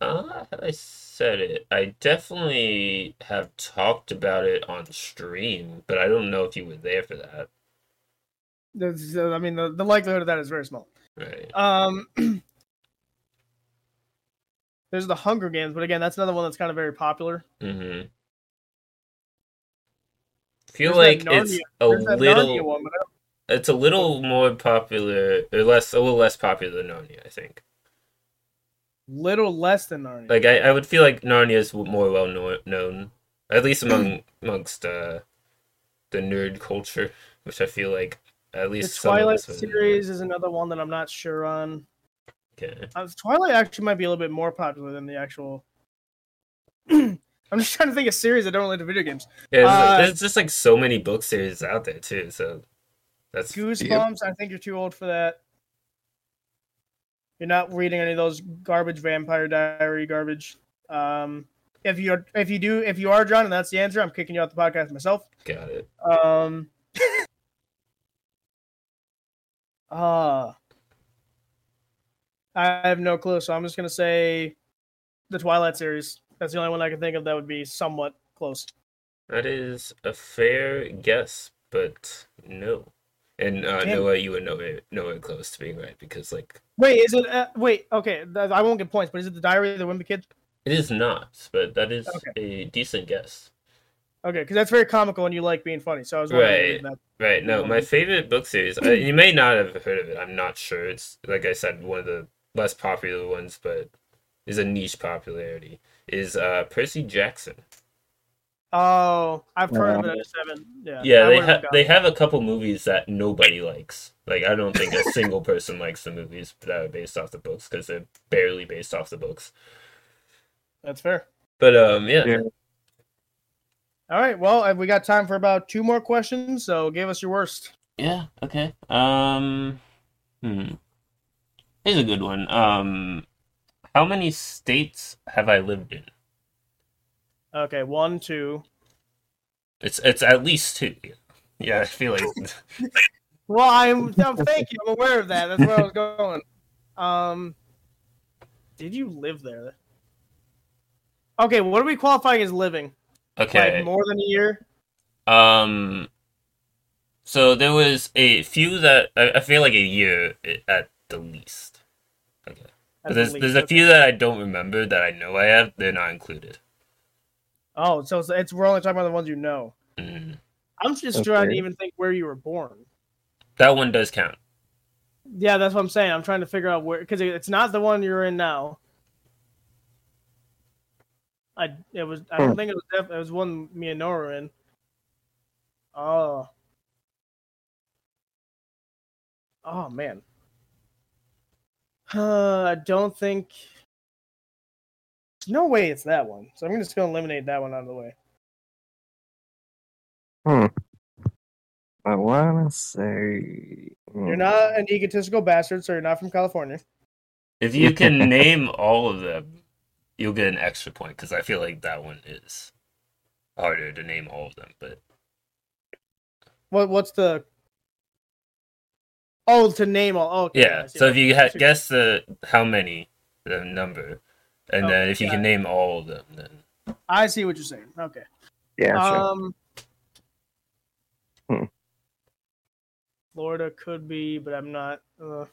Uh, I said it? I definitely have talked about it on stream, but I don't know if you were there for that. There's, I mean, the, the likelihood of that is very small. Right. Um, there's the Hunger Games, but again, that's another one that's kind of very popular. Mm-hmm. Feel There's like it's a There's little. one, but I don't- It's a little more popular, or less, a little less popular than Narnia. I think. little less than Narnia. Like I, I would feel like Narnia is more well kno- known, at least among amongst uh, the nerd culture, which I feel like at the least some Twilight series is another one that I'm not sure on. Okay. Uh, Twilight actually might be a little bit more popular than the actual. I'm just trying to think of series that don't relate to video games. Yeah, there's, Uh, there's just like so many book series out there too. So that's Goosebumps. I think you're too old for that. You're not reading any of those garbage Vampire Diary garbage. Um, if you're if you do if you are John and that's the answer, I'm kicking you out the podcast myself. got it. Um. uh I have no clue, so I'm just gonna say the Twilight series. That's the only one I can think of that would be somewhat close. That is a fair guess, but no. And uh, Damn. Noah, you were nowhere nowhere close to being right because like Wait, is it? Uh, wait, okay, I won't get points, but is it the Diary of the Wimpy Kid? it is not, but that is Okay. a decent guess. Okay, because that's very comical and you like being funny. So I was wondering Right. that. Right. No, my favorite book series. I, you may not have heard of it. I'm not sure. It's like I said, one of the less popular ones, but is a niche popularity. Is uh Percy Jackson. Oh, I've heard of it. Yeah. I just haven't. Yeah. Yeah, they would've they have a couple movies that nobody likes. Like I don't think a single person likes the movies that are based off the books because they're barely based off the books. That's fair. But um, yeah. Yeah. All right. Well, uh, we got time for about two more questions. So give us your worst. Yeah, okay. Um hmm. Here's a good one. Um how many states have I lived in? Okay, one, two. It's it's at least two. Yeah, I feel like Well, I'm. No, thank you. I'm aware of that. That's where I was going. Um, did you live there? Okay, what are we qualifying as living? okay. Like more than a year? Um so there was a few that I, I feel like a year at the least. Okay. But there's least. there's a few that I don't remember that I know I have. They're not included. Oh, so it's, it's we're only talking about the ones you know. Mm. I'm just trying to even think where you were born. That one does count. Yeah, that's what I'm saying. I'm trying to figure out where because it's not the one you're in now. I it was I don't Hmm. think it was def- it was one me and Nora were in. Oh. Oh man. Uh, I don't think. No way it's that one. So I'm just gonna still eliminate that one out of the way. Hmm. I wanna say You're hmm. not an egotistical bastard, so you're not from California. If you can name all of them, you'll get an extra point because I feel like that one is harder to name all of them. But What what's the Oh, to name all oh, okay. yeah, so if you ha- guess the how many, the number, and Oh, then if you can got name all of them, then I see what you're saying. Okay. Yeah, sure. Um Hmm. Florida could be, but I'm not uh,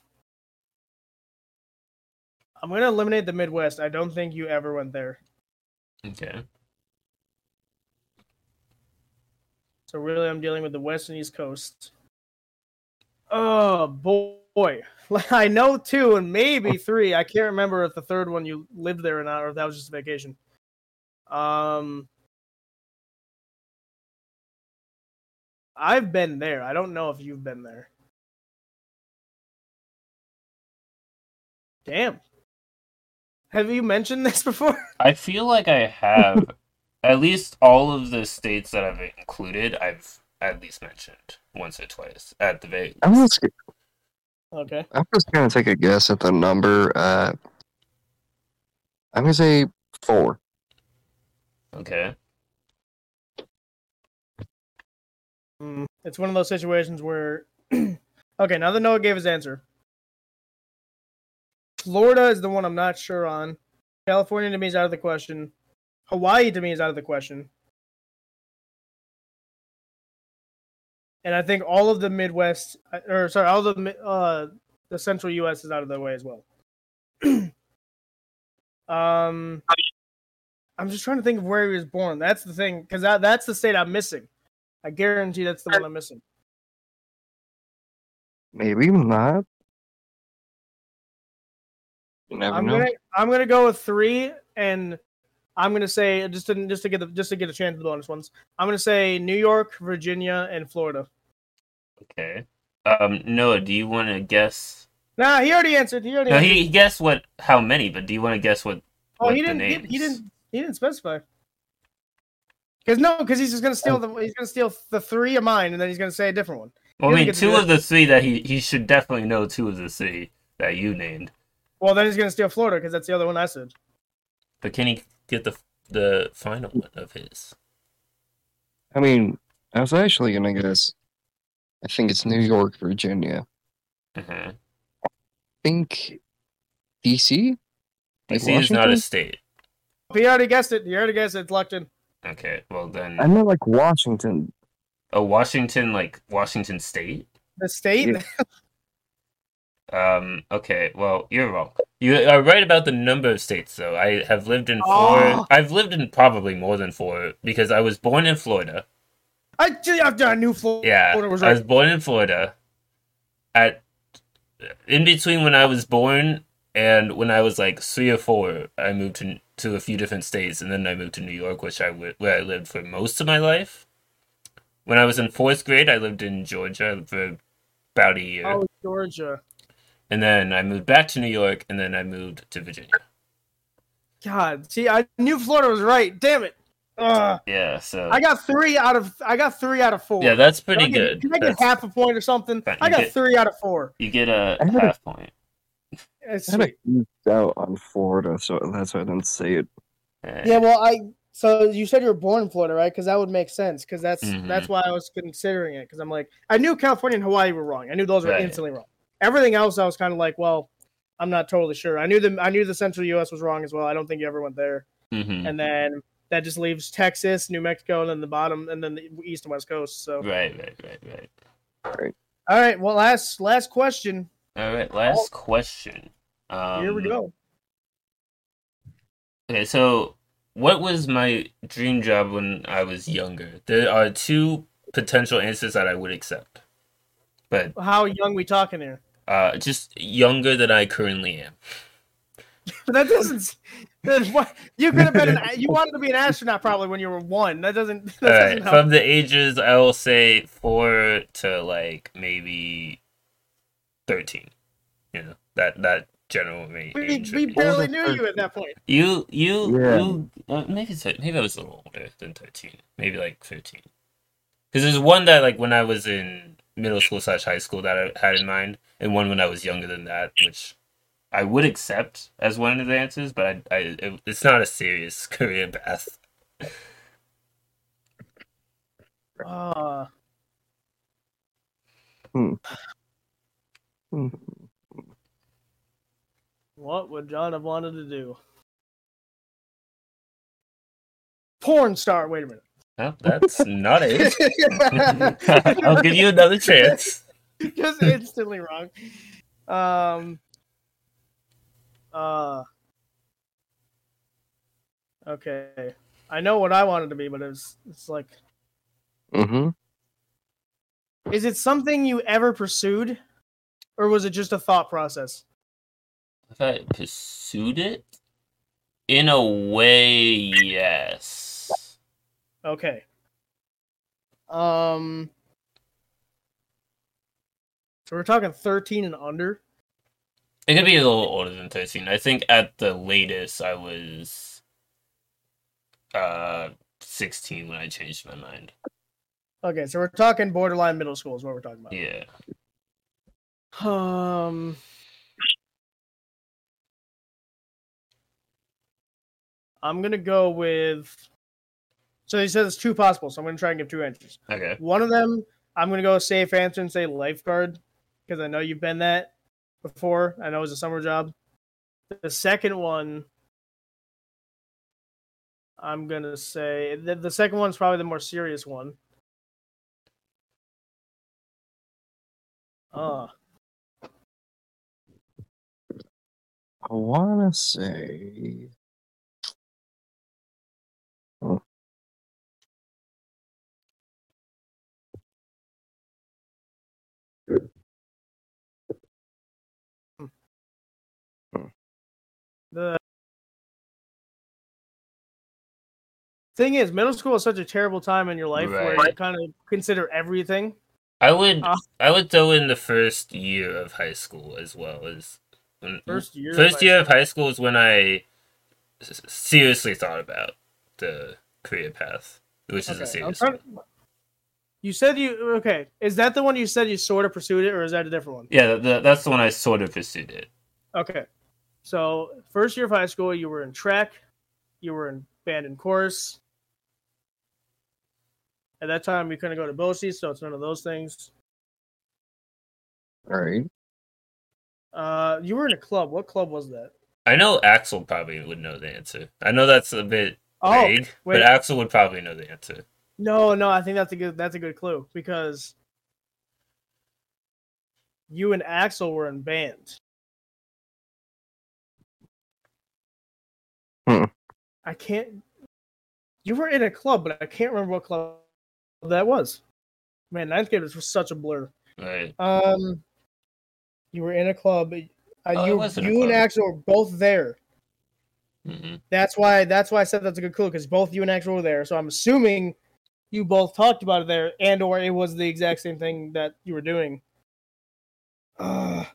I'm gonna eliminate the Midwest. I don't think you ever went there. okay. So really, I'm dealing with the West and East Coast. Oh boy, I know two and maybe three. I can't remember if the third one you lived there or not, or if that was just a vacation. Um, I've been there. I don't know if you've been there. Damn. Have you mentioned this before? I feel like I have at least all of the states that I've included. I've at least mentioned once or twice at the very I'm just Okay. I'm just gonna take a guess at the number. Uh, I'm gonna say four. Okay. Mm, it's one of those situations where, okay, now that Noah gave his answer, Florida is the one I'm not sure on. California to me is out of the question. Hawaii to me is out of the question. And I think all of the Midwest, uh, or sorry, all of the uh, the Central U.S. is out of the way as well. um, I'm just trying to think of where he was born. That's the thing, because that, that's the state I'm missing. I guarantee that's the one I'm missing. Maybe not. You never I'm know. gonna I'm gonna go with three, and I'm gonna say just to just to get the just to get a chance of the bonus ones. I'm gonna say New York, Virginia, and Florida. Okay. Um, Noah, do you want to guess? Nah, he already answered. He already. No, answered. he, guessed what how many, but do you want to guess what? oh, what he the didn't. He, he didn't. He didn't specify. Because no, because he's just gonna steal the he's gonna steal the three of mine, and then he's gonna say a different one. Well, I mean, doesn't get to two of the three that he he should definitely know. Two of the three that you named. Well, then he's gonna steal Florida because that's the other one I said. But can he get the the final one of his? I mean, I was actually gonna guess. I think it's New York, Virginia. Uh-huh. I think DC. Like DC is not a state. He already guessed it. He already guessed it. It's locked. Okay, well then, I meant like Washington. oh Washington, like Washington State. The state. Yeah. Um. Okay. Well, you're wrong. You are right about the number of states, though. I have lived in four. Oh. I've lived in probably more than four because I was born in Florida. I, I knew Florida Yeah, was I was born in Florida. At in between when I was born and when I was like three or four, I moved to to a few different states, and then I moved to New York, which I where I lived for most of my life. When I was in fourth grade, I lived in Georgia for about a year, Oh, Georgia. And then I moved back to New York, and then I moved to Virginia. God, see, I knew Florida was right. Damn it. Ugh. Yeah, so I got three out of I got three out of four. yeah, that's Can I pretty get- good. Can I get That's- half a point or something? Fine, I got get- three out of four. you get a I had a- half point. I had a sweet. out on Florida, so that's why I didn't say it. Uh, Yeah, well, I so you said you were born in Florida, right? Because that would make sense. Because that's Mhm. that's why I was considering it. Because I'm like, I knew California and Hawaii were wrong. I knew those were Right. instantly wrong. Everything else, I was kind of like, well, I'm not totally sure. I knew the I knew the Central U.S. was wrong as well. I don't think you ever went there. mhm. And then that just leaves Texas, New Mexico, and then the bottom, and then the East and West Coast. So, Right, right, right, right. all right. Well, last last question. All right, last question. Um, Here we go. Okay, so what was my dream job when I was younger? There are two potential answers that I would accept, but How young we talking here? Uh, just younger than I currently am. But that doesn't. What you could have been. An, you wanted to be an astronaut probably when you were one. That doesn't. That All doesn't right, help. from the ages, I will say four to like maybe thirteen. You know that that general range. We, we barely knew the you at that point. You you Yeah. you uh, maybe maybe I was a little older than thirteen, maybe like thirteen. Because there's one that like when I was in middle school slash high school that I had in mind, and one when I was younger than that, which I would accept as one of the answers, but I, I it, it's not a serious career path. Uh, Hmm. what would John have wanted to do? Porn star. Wait a minute. Well, that's not it. I'll give you another chance. Just instantly wrong. Um. Uh. Okay. I know what I wanted to be, but it's it's like, Mm-hmm. is it something you ever pursued, or was it just a thought process? If I pursued it, in a way, yes. Okay. Um. So we're talking thirteen and under. It could be a little older than 13. I think at the latest I was uh 16 when I changed my mind. Okay, so we're talking borderline middle school is what we're talking about. Yeah. Um. I'm gonna go with. So he says it's two possible, so I'm gonna try and give two answers. Okay. One of them, I'm gonna go safe answer and say lifeguard, because I know you've been that before. I know it was a summer job. The second one, I'm gonna say the, the second one's probably the more serious one. Uh, I wanna say. The thing is, middle school is such a terrible time in your life where you kind of consider everything. I would Uh. I would throw in the first year of high school as well as when, First year. of first high year of high school is when I seriously thought about the career path, which is Okay, a I'm serious one. You said you okay. Is that the one you said you sort of pursued it, or is that a different one? Yeah, the, that's the one I sort of pursued it. Okay. So first year of high school, you were in track, you were in band and chorus. At that time, we couldn't go to BOCES, so it's none of those things. All right. Uh, you were in a club. What club was that? I know Axel probably would know the answer. I know that's a bit Oh, vague, wait. but Axel would probably know the answer. No, no, I think that's a good that's a good clue because you and Axel were in band. Hmm. I can't. You were in a club, but I can't remember what club that was. Man, ninth grade was such a blur. Right. Um, you were in a club. Uh, Oh, I you was a you and. Axel were both there. hmm That's why that's why I said that's a good clue because both you and Axel were there. So I'm assuming you both talked about it there, and or it was the exact same thing that you were doing. Uh,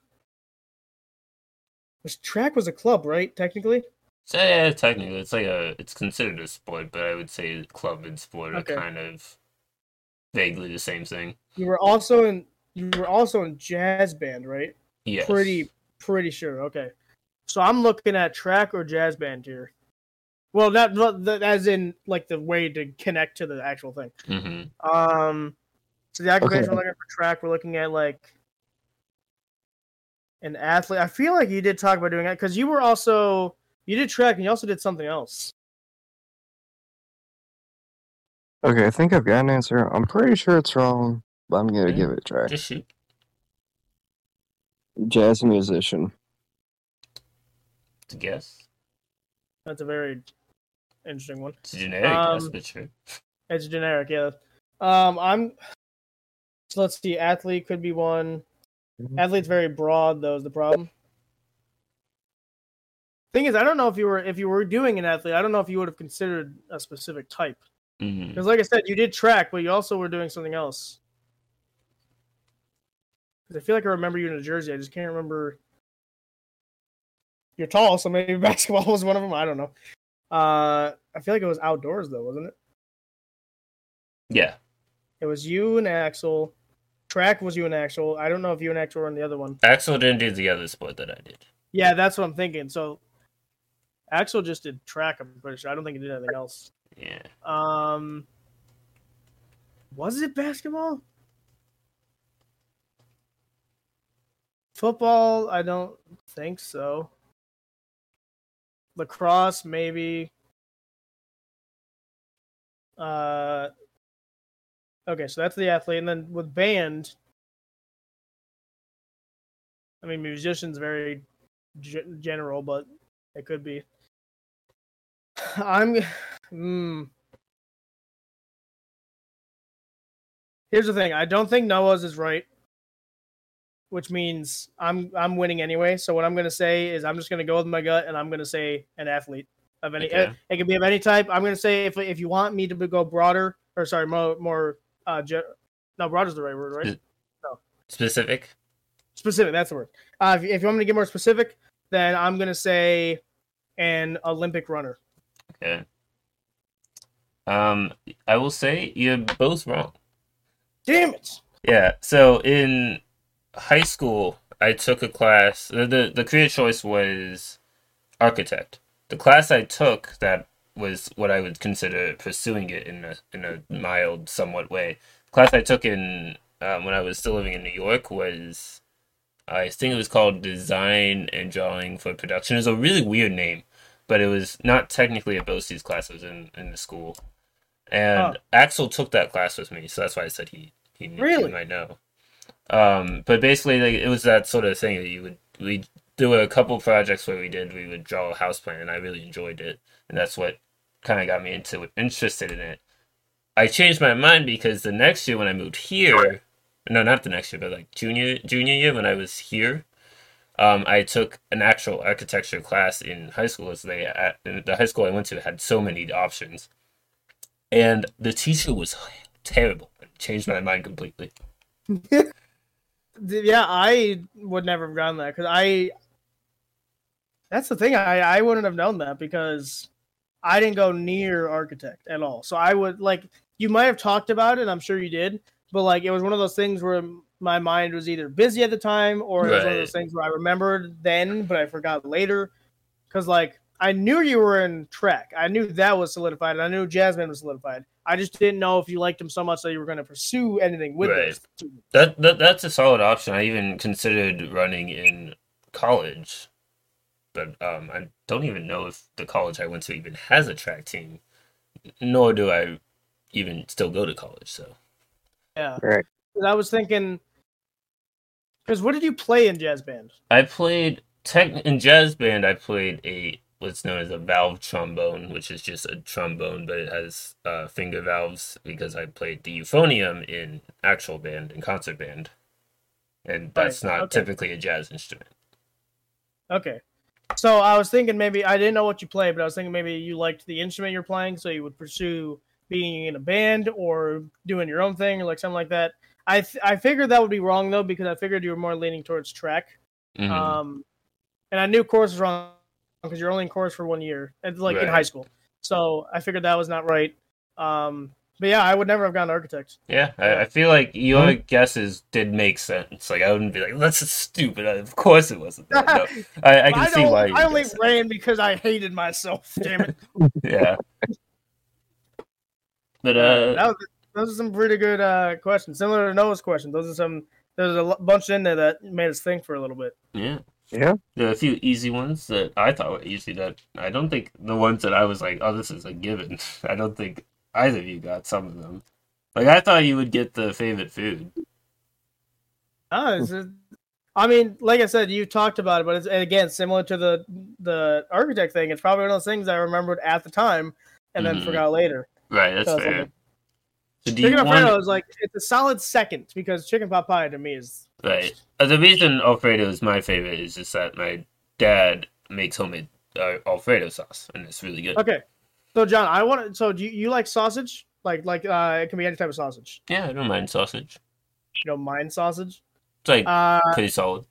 this track was a club, right? Technically, So yeah, technically, it's like a it's considered a sport, but I would say club and sport are Okay. kind of vaguely the same thing. you were also in you were also in jazz band, right? Yes. Pretty pretty sure. Okay, so I'm looking at track or jazz band here. Well, not, not that as in like the way to connect to the actual thing. hmm Um, so the occupation Okay. we're looking for track, we're looking at like an athlete. I feel like you did talk about doing that because you were also you did track and you also did something else. Okay, I think I've got an answer. I'm pretty sure it's wrong, but I'm gonna Yeah. give it a try. Just shoot. Jazz musician. To guess. That's a very interesting one. It's a generic Um, guess, but sure. It's generic, yeah. Um, I'm. So let's see. Athlete could be one. Mhm. Athlete's very broad, though. Is the problem? Thing is, I don't know if you were if you were doing an athlete. I don't know if you would have considered a specific type. hmm Because, like I said, you did track, but you also were doing something else. 'Cause I feel like I remember you in a jersey. I just can't remember. You're tall, so maybe basketball was one of them. I don't know. Uh, I feel like it was outdoors though, wasn't it? Yeah. It was you and Axel. Track was you and Axel. I don't know if you and Axel were in the other one. Axel didn't do the other sport that I did. Yeah, that's what I'm thinking. So Axel just did track. I'm pretty sure. I don't think he did anything else. Yeah. Um, was it basketball? Football? I don't think so. Lacrosse, maybe. Uh, okay, so that's the athlete, and then with band, I mean, musician's very g- general, but it could be. I'm. Mm. Here's the thing. I don't think Noah's is right, which means I'm I'm winning anyway. So what I'm gonna say is I'm just gonna go with my gut, and I'm gonna say an athlete of any. Okay. It, it can be of any type. I'm gonna say if if you want me to go broader, or sorry, more more. Uh, ge- no, broader's the right word, right? No. Specific? Specific. That's the word. Uh, if, if you want me to get more specific, then I'm gonna say an Olympic runner. Okay. Um, I will say you're both wrong. Damn it! Yeah. So in high school, I took a class. The the, the career choice was architect. The class I took that was what I would consider pursuing it in a in a mild, somewhat way. The class I took in um, when I was still living in New York was I think it was called Design and Drawing for Production. It was a really weird name, but it was not technically a BOCES class. It was in, in the school. And Oh. Axel took that class with me, so that's why I said he he, Really? he might know. Um, but basically, like, it was that sort of thing that you would we there were a couple projects where we did we would draw a house plan, and I really enjoyed it, and that's what kind of got me into interested in it. I changed my mind because the next year when I moved here, no, not the next year, but like junior junior year when I was here, um, I took an actual architecture class in high school. As they at the high school I went to had so many options, and the teacher was terrible. It changed my mind completely. Yeah, I would never have gotten that because I. That's the thing. I I wouldn't have known that because I didn't go near architect at all. So I would like you might have talked about it. I'm sure you did, but like it was one of those things where my mind was either busy at the time or it was one of those things where I remembered then, but I forgot later. Because like I knew you were in track. I knew that was solidified, and I knew Jasmine was solidified. I just didn't know if you liked him so much that you were going to pursue anything with Right. those. That, that that's a solid option. I even considered running in college, but um, I don't even know if the college I went to even has a track team. Nor do I even still go to college. So Yeah. Right. I was thinking, because what did you play in jazz band? I played tech in jazz band. I played a what's known as a valve trombone, which is just a trombone, but it has uh, finger valves because I played the euphonium in actual band and concert band, and that's Right, not okay. typically a jazz instrument. Okay. So I was thinking maybe I didn't know what you played, but I was thinking maybe you liked the instrument you're playing, so you would pursue being in a band or doing your own thing or like something like that. I th- I figured that would be wrong though because I figured you were more leaning towards track. Mhm. Um, and I knew course was wrong because you're only in course for one year, and like in high school. So I figured that was not right. Um, but yeah, I would never have gone to architect. Yeah, I, I feel like your guesses did make sense. Like I wouldn't be like, "That's stupid." Of course, it wasn't. That. No, I, I can see why. You I only ran because I hated myself. Damn it. Yeah. But Uh, uh, that was, those are some pretty good uh, questions, similar to Noah's question. Those are some. There's a l- bunch in there that made us think for a little bit. yeah, Yeah. there are a few easy ones that I thought were easy. That I don't think the ones that I was like, "Oh, this is a given." I don't think either of you got some of them. Like I thought you would get the favorite food. It's a- I mean, like I said, you talked about it, but it's again similar to the the architect thing. It's probably one of those things I remembered at the time and then Mhm. forgot later. Right, that's So fair. like- So do Chicken want? Alfredo is like it's a solid second because chicken pot pie to me is Right. Uh, the reason Alfredo is my favorite is just that my dad makes homemade uh, Alfredo sauce, and it's really good. okay. So John, I want to. So do you, you like sausage? Like like uh, it can be any type of sausage. Yeah, I don't mind sausage. You don't mind sausage? It's like Uh, pretty solid.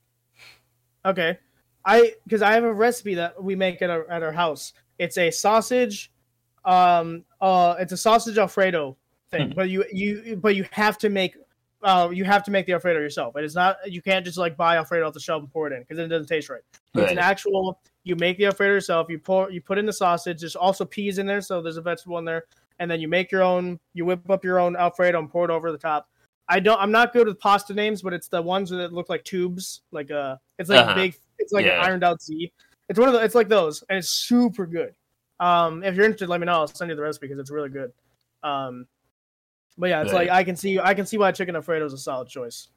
Okay, I because I have a recipe that we make at our at our house. It's a sausage, um, uh, it's a sausage alfredo thing, Hmm. but you you but you have to make. Uh, you have to make the alfredo yourself. It is not. You can't just like buy alfredo off the shelf and pour it in because it doesn't taste right. It's an actual. You make the alfredo yourself. You pour. You put in the sausage. There's also peas in there, so there's a vegetable in there. And then you make your own. You whip up your own alfredo and pour it over the top. I don't. I'm not good with pasta names, but it's the ones that look like tubes. Like uh, it's like Uh-huh. a big. It's like Yeah. an ironed out Z. It's one of the. It's like those, and it's super good. Um, if you're interested, let me know. I'll send you the recipe because it's really good. Um, but yeah, it's Right. like I can see. I can see why chicken alfredo is a solid choice.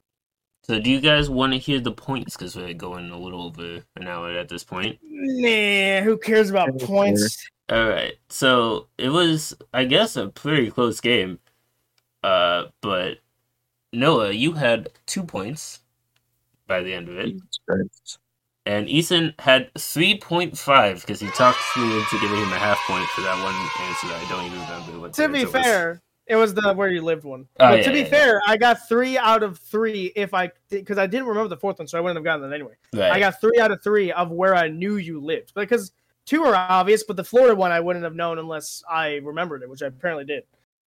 So, do you guys want to hear the points? Because we're going a little over an hour at this point. Nah, who cares about Yeah, points? All right. So it was, I guess, a pretty close game. Uh, but Noah, you had two points by the end of it, and Ethan had three point five because he talked me into giving him a half point for that one answer. that I don't even remember what. the To be fair, was. It was the where you lived one. Oh, but yeah, to be yeah, yeah. fair, I got three out of three. If I because I didn't remember the fourth one, so I wouldn't have gotten that anyway. right. I got three out of three of where I knew you lived because two are obvious, but the Florida one I wouldn't have known unless I remembered it, which I apparently did.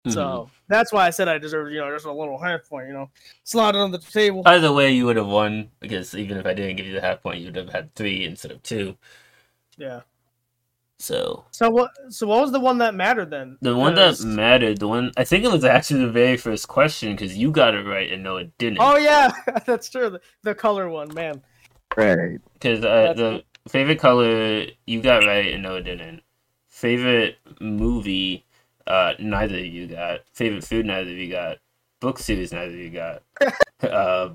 Mhm. So that's why I said I deserved, you know, just a little half point, you know, slot it on the table. Either way, you would have won because even if I didn't give you the half point, you would have had three instead of two. yeah. So So what? So what was the one that mattered then? the one that mattered, the one I think it was actually the very first question because you got it right and no, it didn't. Oh yeah, that's true. The, the color one, man. Right. Because uh, the favorite color you got right and no, it didn't. Favorite movie, uh, neither of you got. Favorite food, neither of you got. Book series, neither of you got. uh,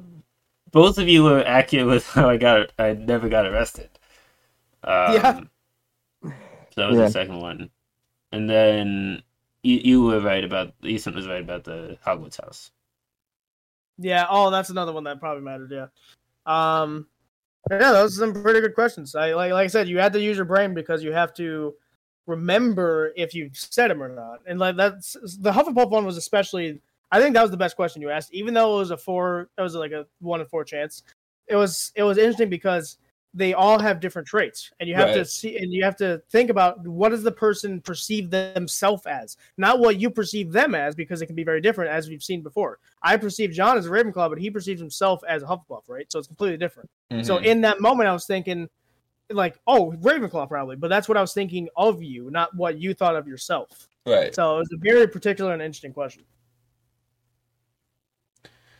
both of you were accurate with how I got. I never got arrested. Um, Yeah. So that was Yeah. the second one, and then you you were right about Ethan was right about the Hogwarts house. Yeah. Oh, that's another one that probably mattered. Yeah. Um. Yeah, those are some pretty good questions. I like, like I said, you had to use your brain because you have to remember if you said them or not. And like that's the Hufflepuff one was especially. I think that was the best question you asked, even though it was a four. It was like a one in four chance. It was it was interesting because they all have different traits, and you have to see and you have to think about what does the person perceive themselves as, not what you perceive them as, because it can be very different, as we've seen before. I perceive John as a Ravenclaw, but he perceives himself as a Hufflepuff, right? So it's completely different. So Mhm. in that moment, I was thinking, like, oh, Ravenclaw probably, but that's what I was thinking of you, not what you thought of yourself. right. So it was a very particular and interesting question.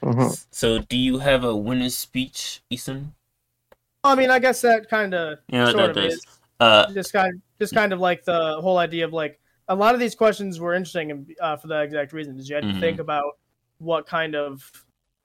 Mhm. So do you have a winner's speech, Ethan? I mean, I guess that kind of You know sort of does. is Uh, just kind, just kind of like the whole idea of like a lot of these questions were interesting and uh, for that exact reason. Is you had to Mhm. think about what kind of,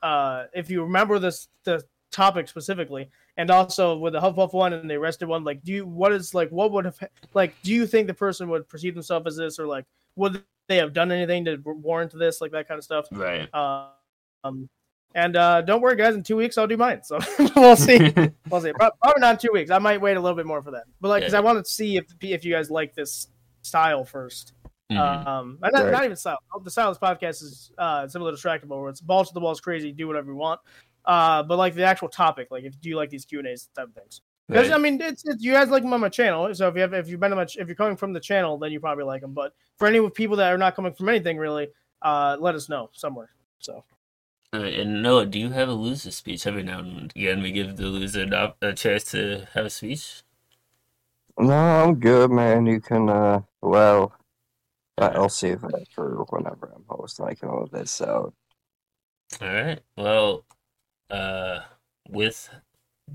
uh, if you remember this the topic specifically, and also with the Hufflepuff one and the arrested one, like, do you what is like what would have like do you think the person would perceive themselves as this or like would they have done anything to warrant this like that kind of stuff? right. Um, and uh, don't worry, guys. In two weeks, I'll do mine. So we'll see. We'll see. Probably not in two weeks. I might wait a little bit more for that. But like, because Yeah. I want to see if if you guys like this style 1st Mhm. Um, and not, Right. not even style. The style of this podcast is uh, similar to Distractible, where it's balls to the walls, crazy, do whatever you want. Uh, but like the actual topic, like if do you like these Q and A's type of things? Because Right. I mean, it's, it's you guys like them on my channel. So if you have if you've been on my ch- if you're coming from the channel, then you probably like them. But for any of people that are not coming from anything really, uh, let us know somewhere. So Right, and Noah, do you have a loser speech every now and again? We give the loser a chance to have a speech. No, I'm good, man. You can, uh, well, I'll save that for whenever I'm hosting. I can hold this out. All right. Well, uh, with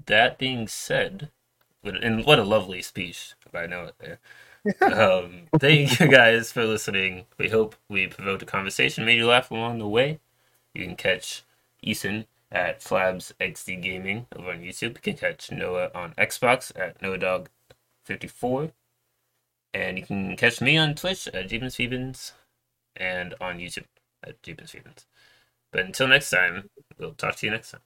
that being said, and what a lovely speech by Noah there. um, thank you guys for listening. We hope we provoked a conversation, made you laugh along the way. You can catch Ethan at Flabs XD Gaming over on YouTube. You can catch Noah on Xbox at NoahDog54. And you can catch me on Twitch at Phoebins and on YouTube at Phoebins. But until next time, we'll talk to you next time.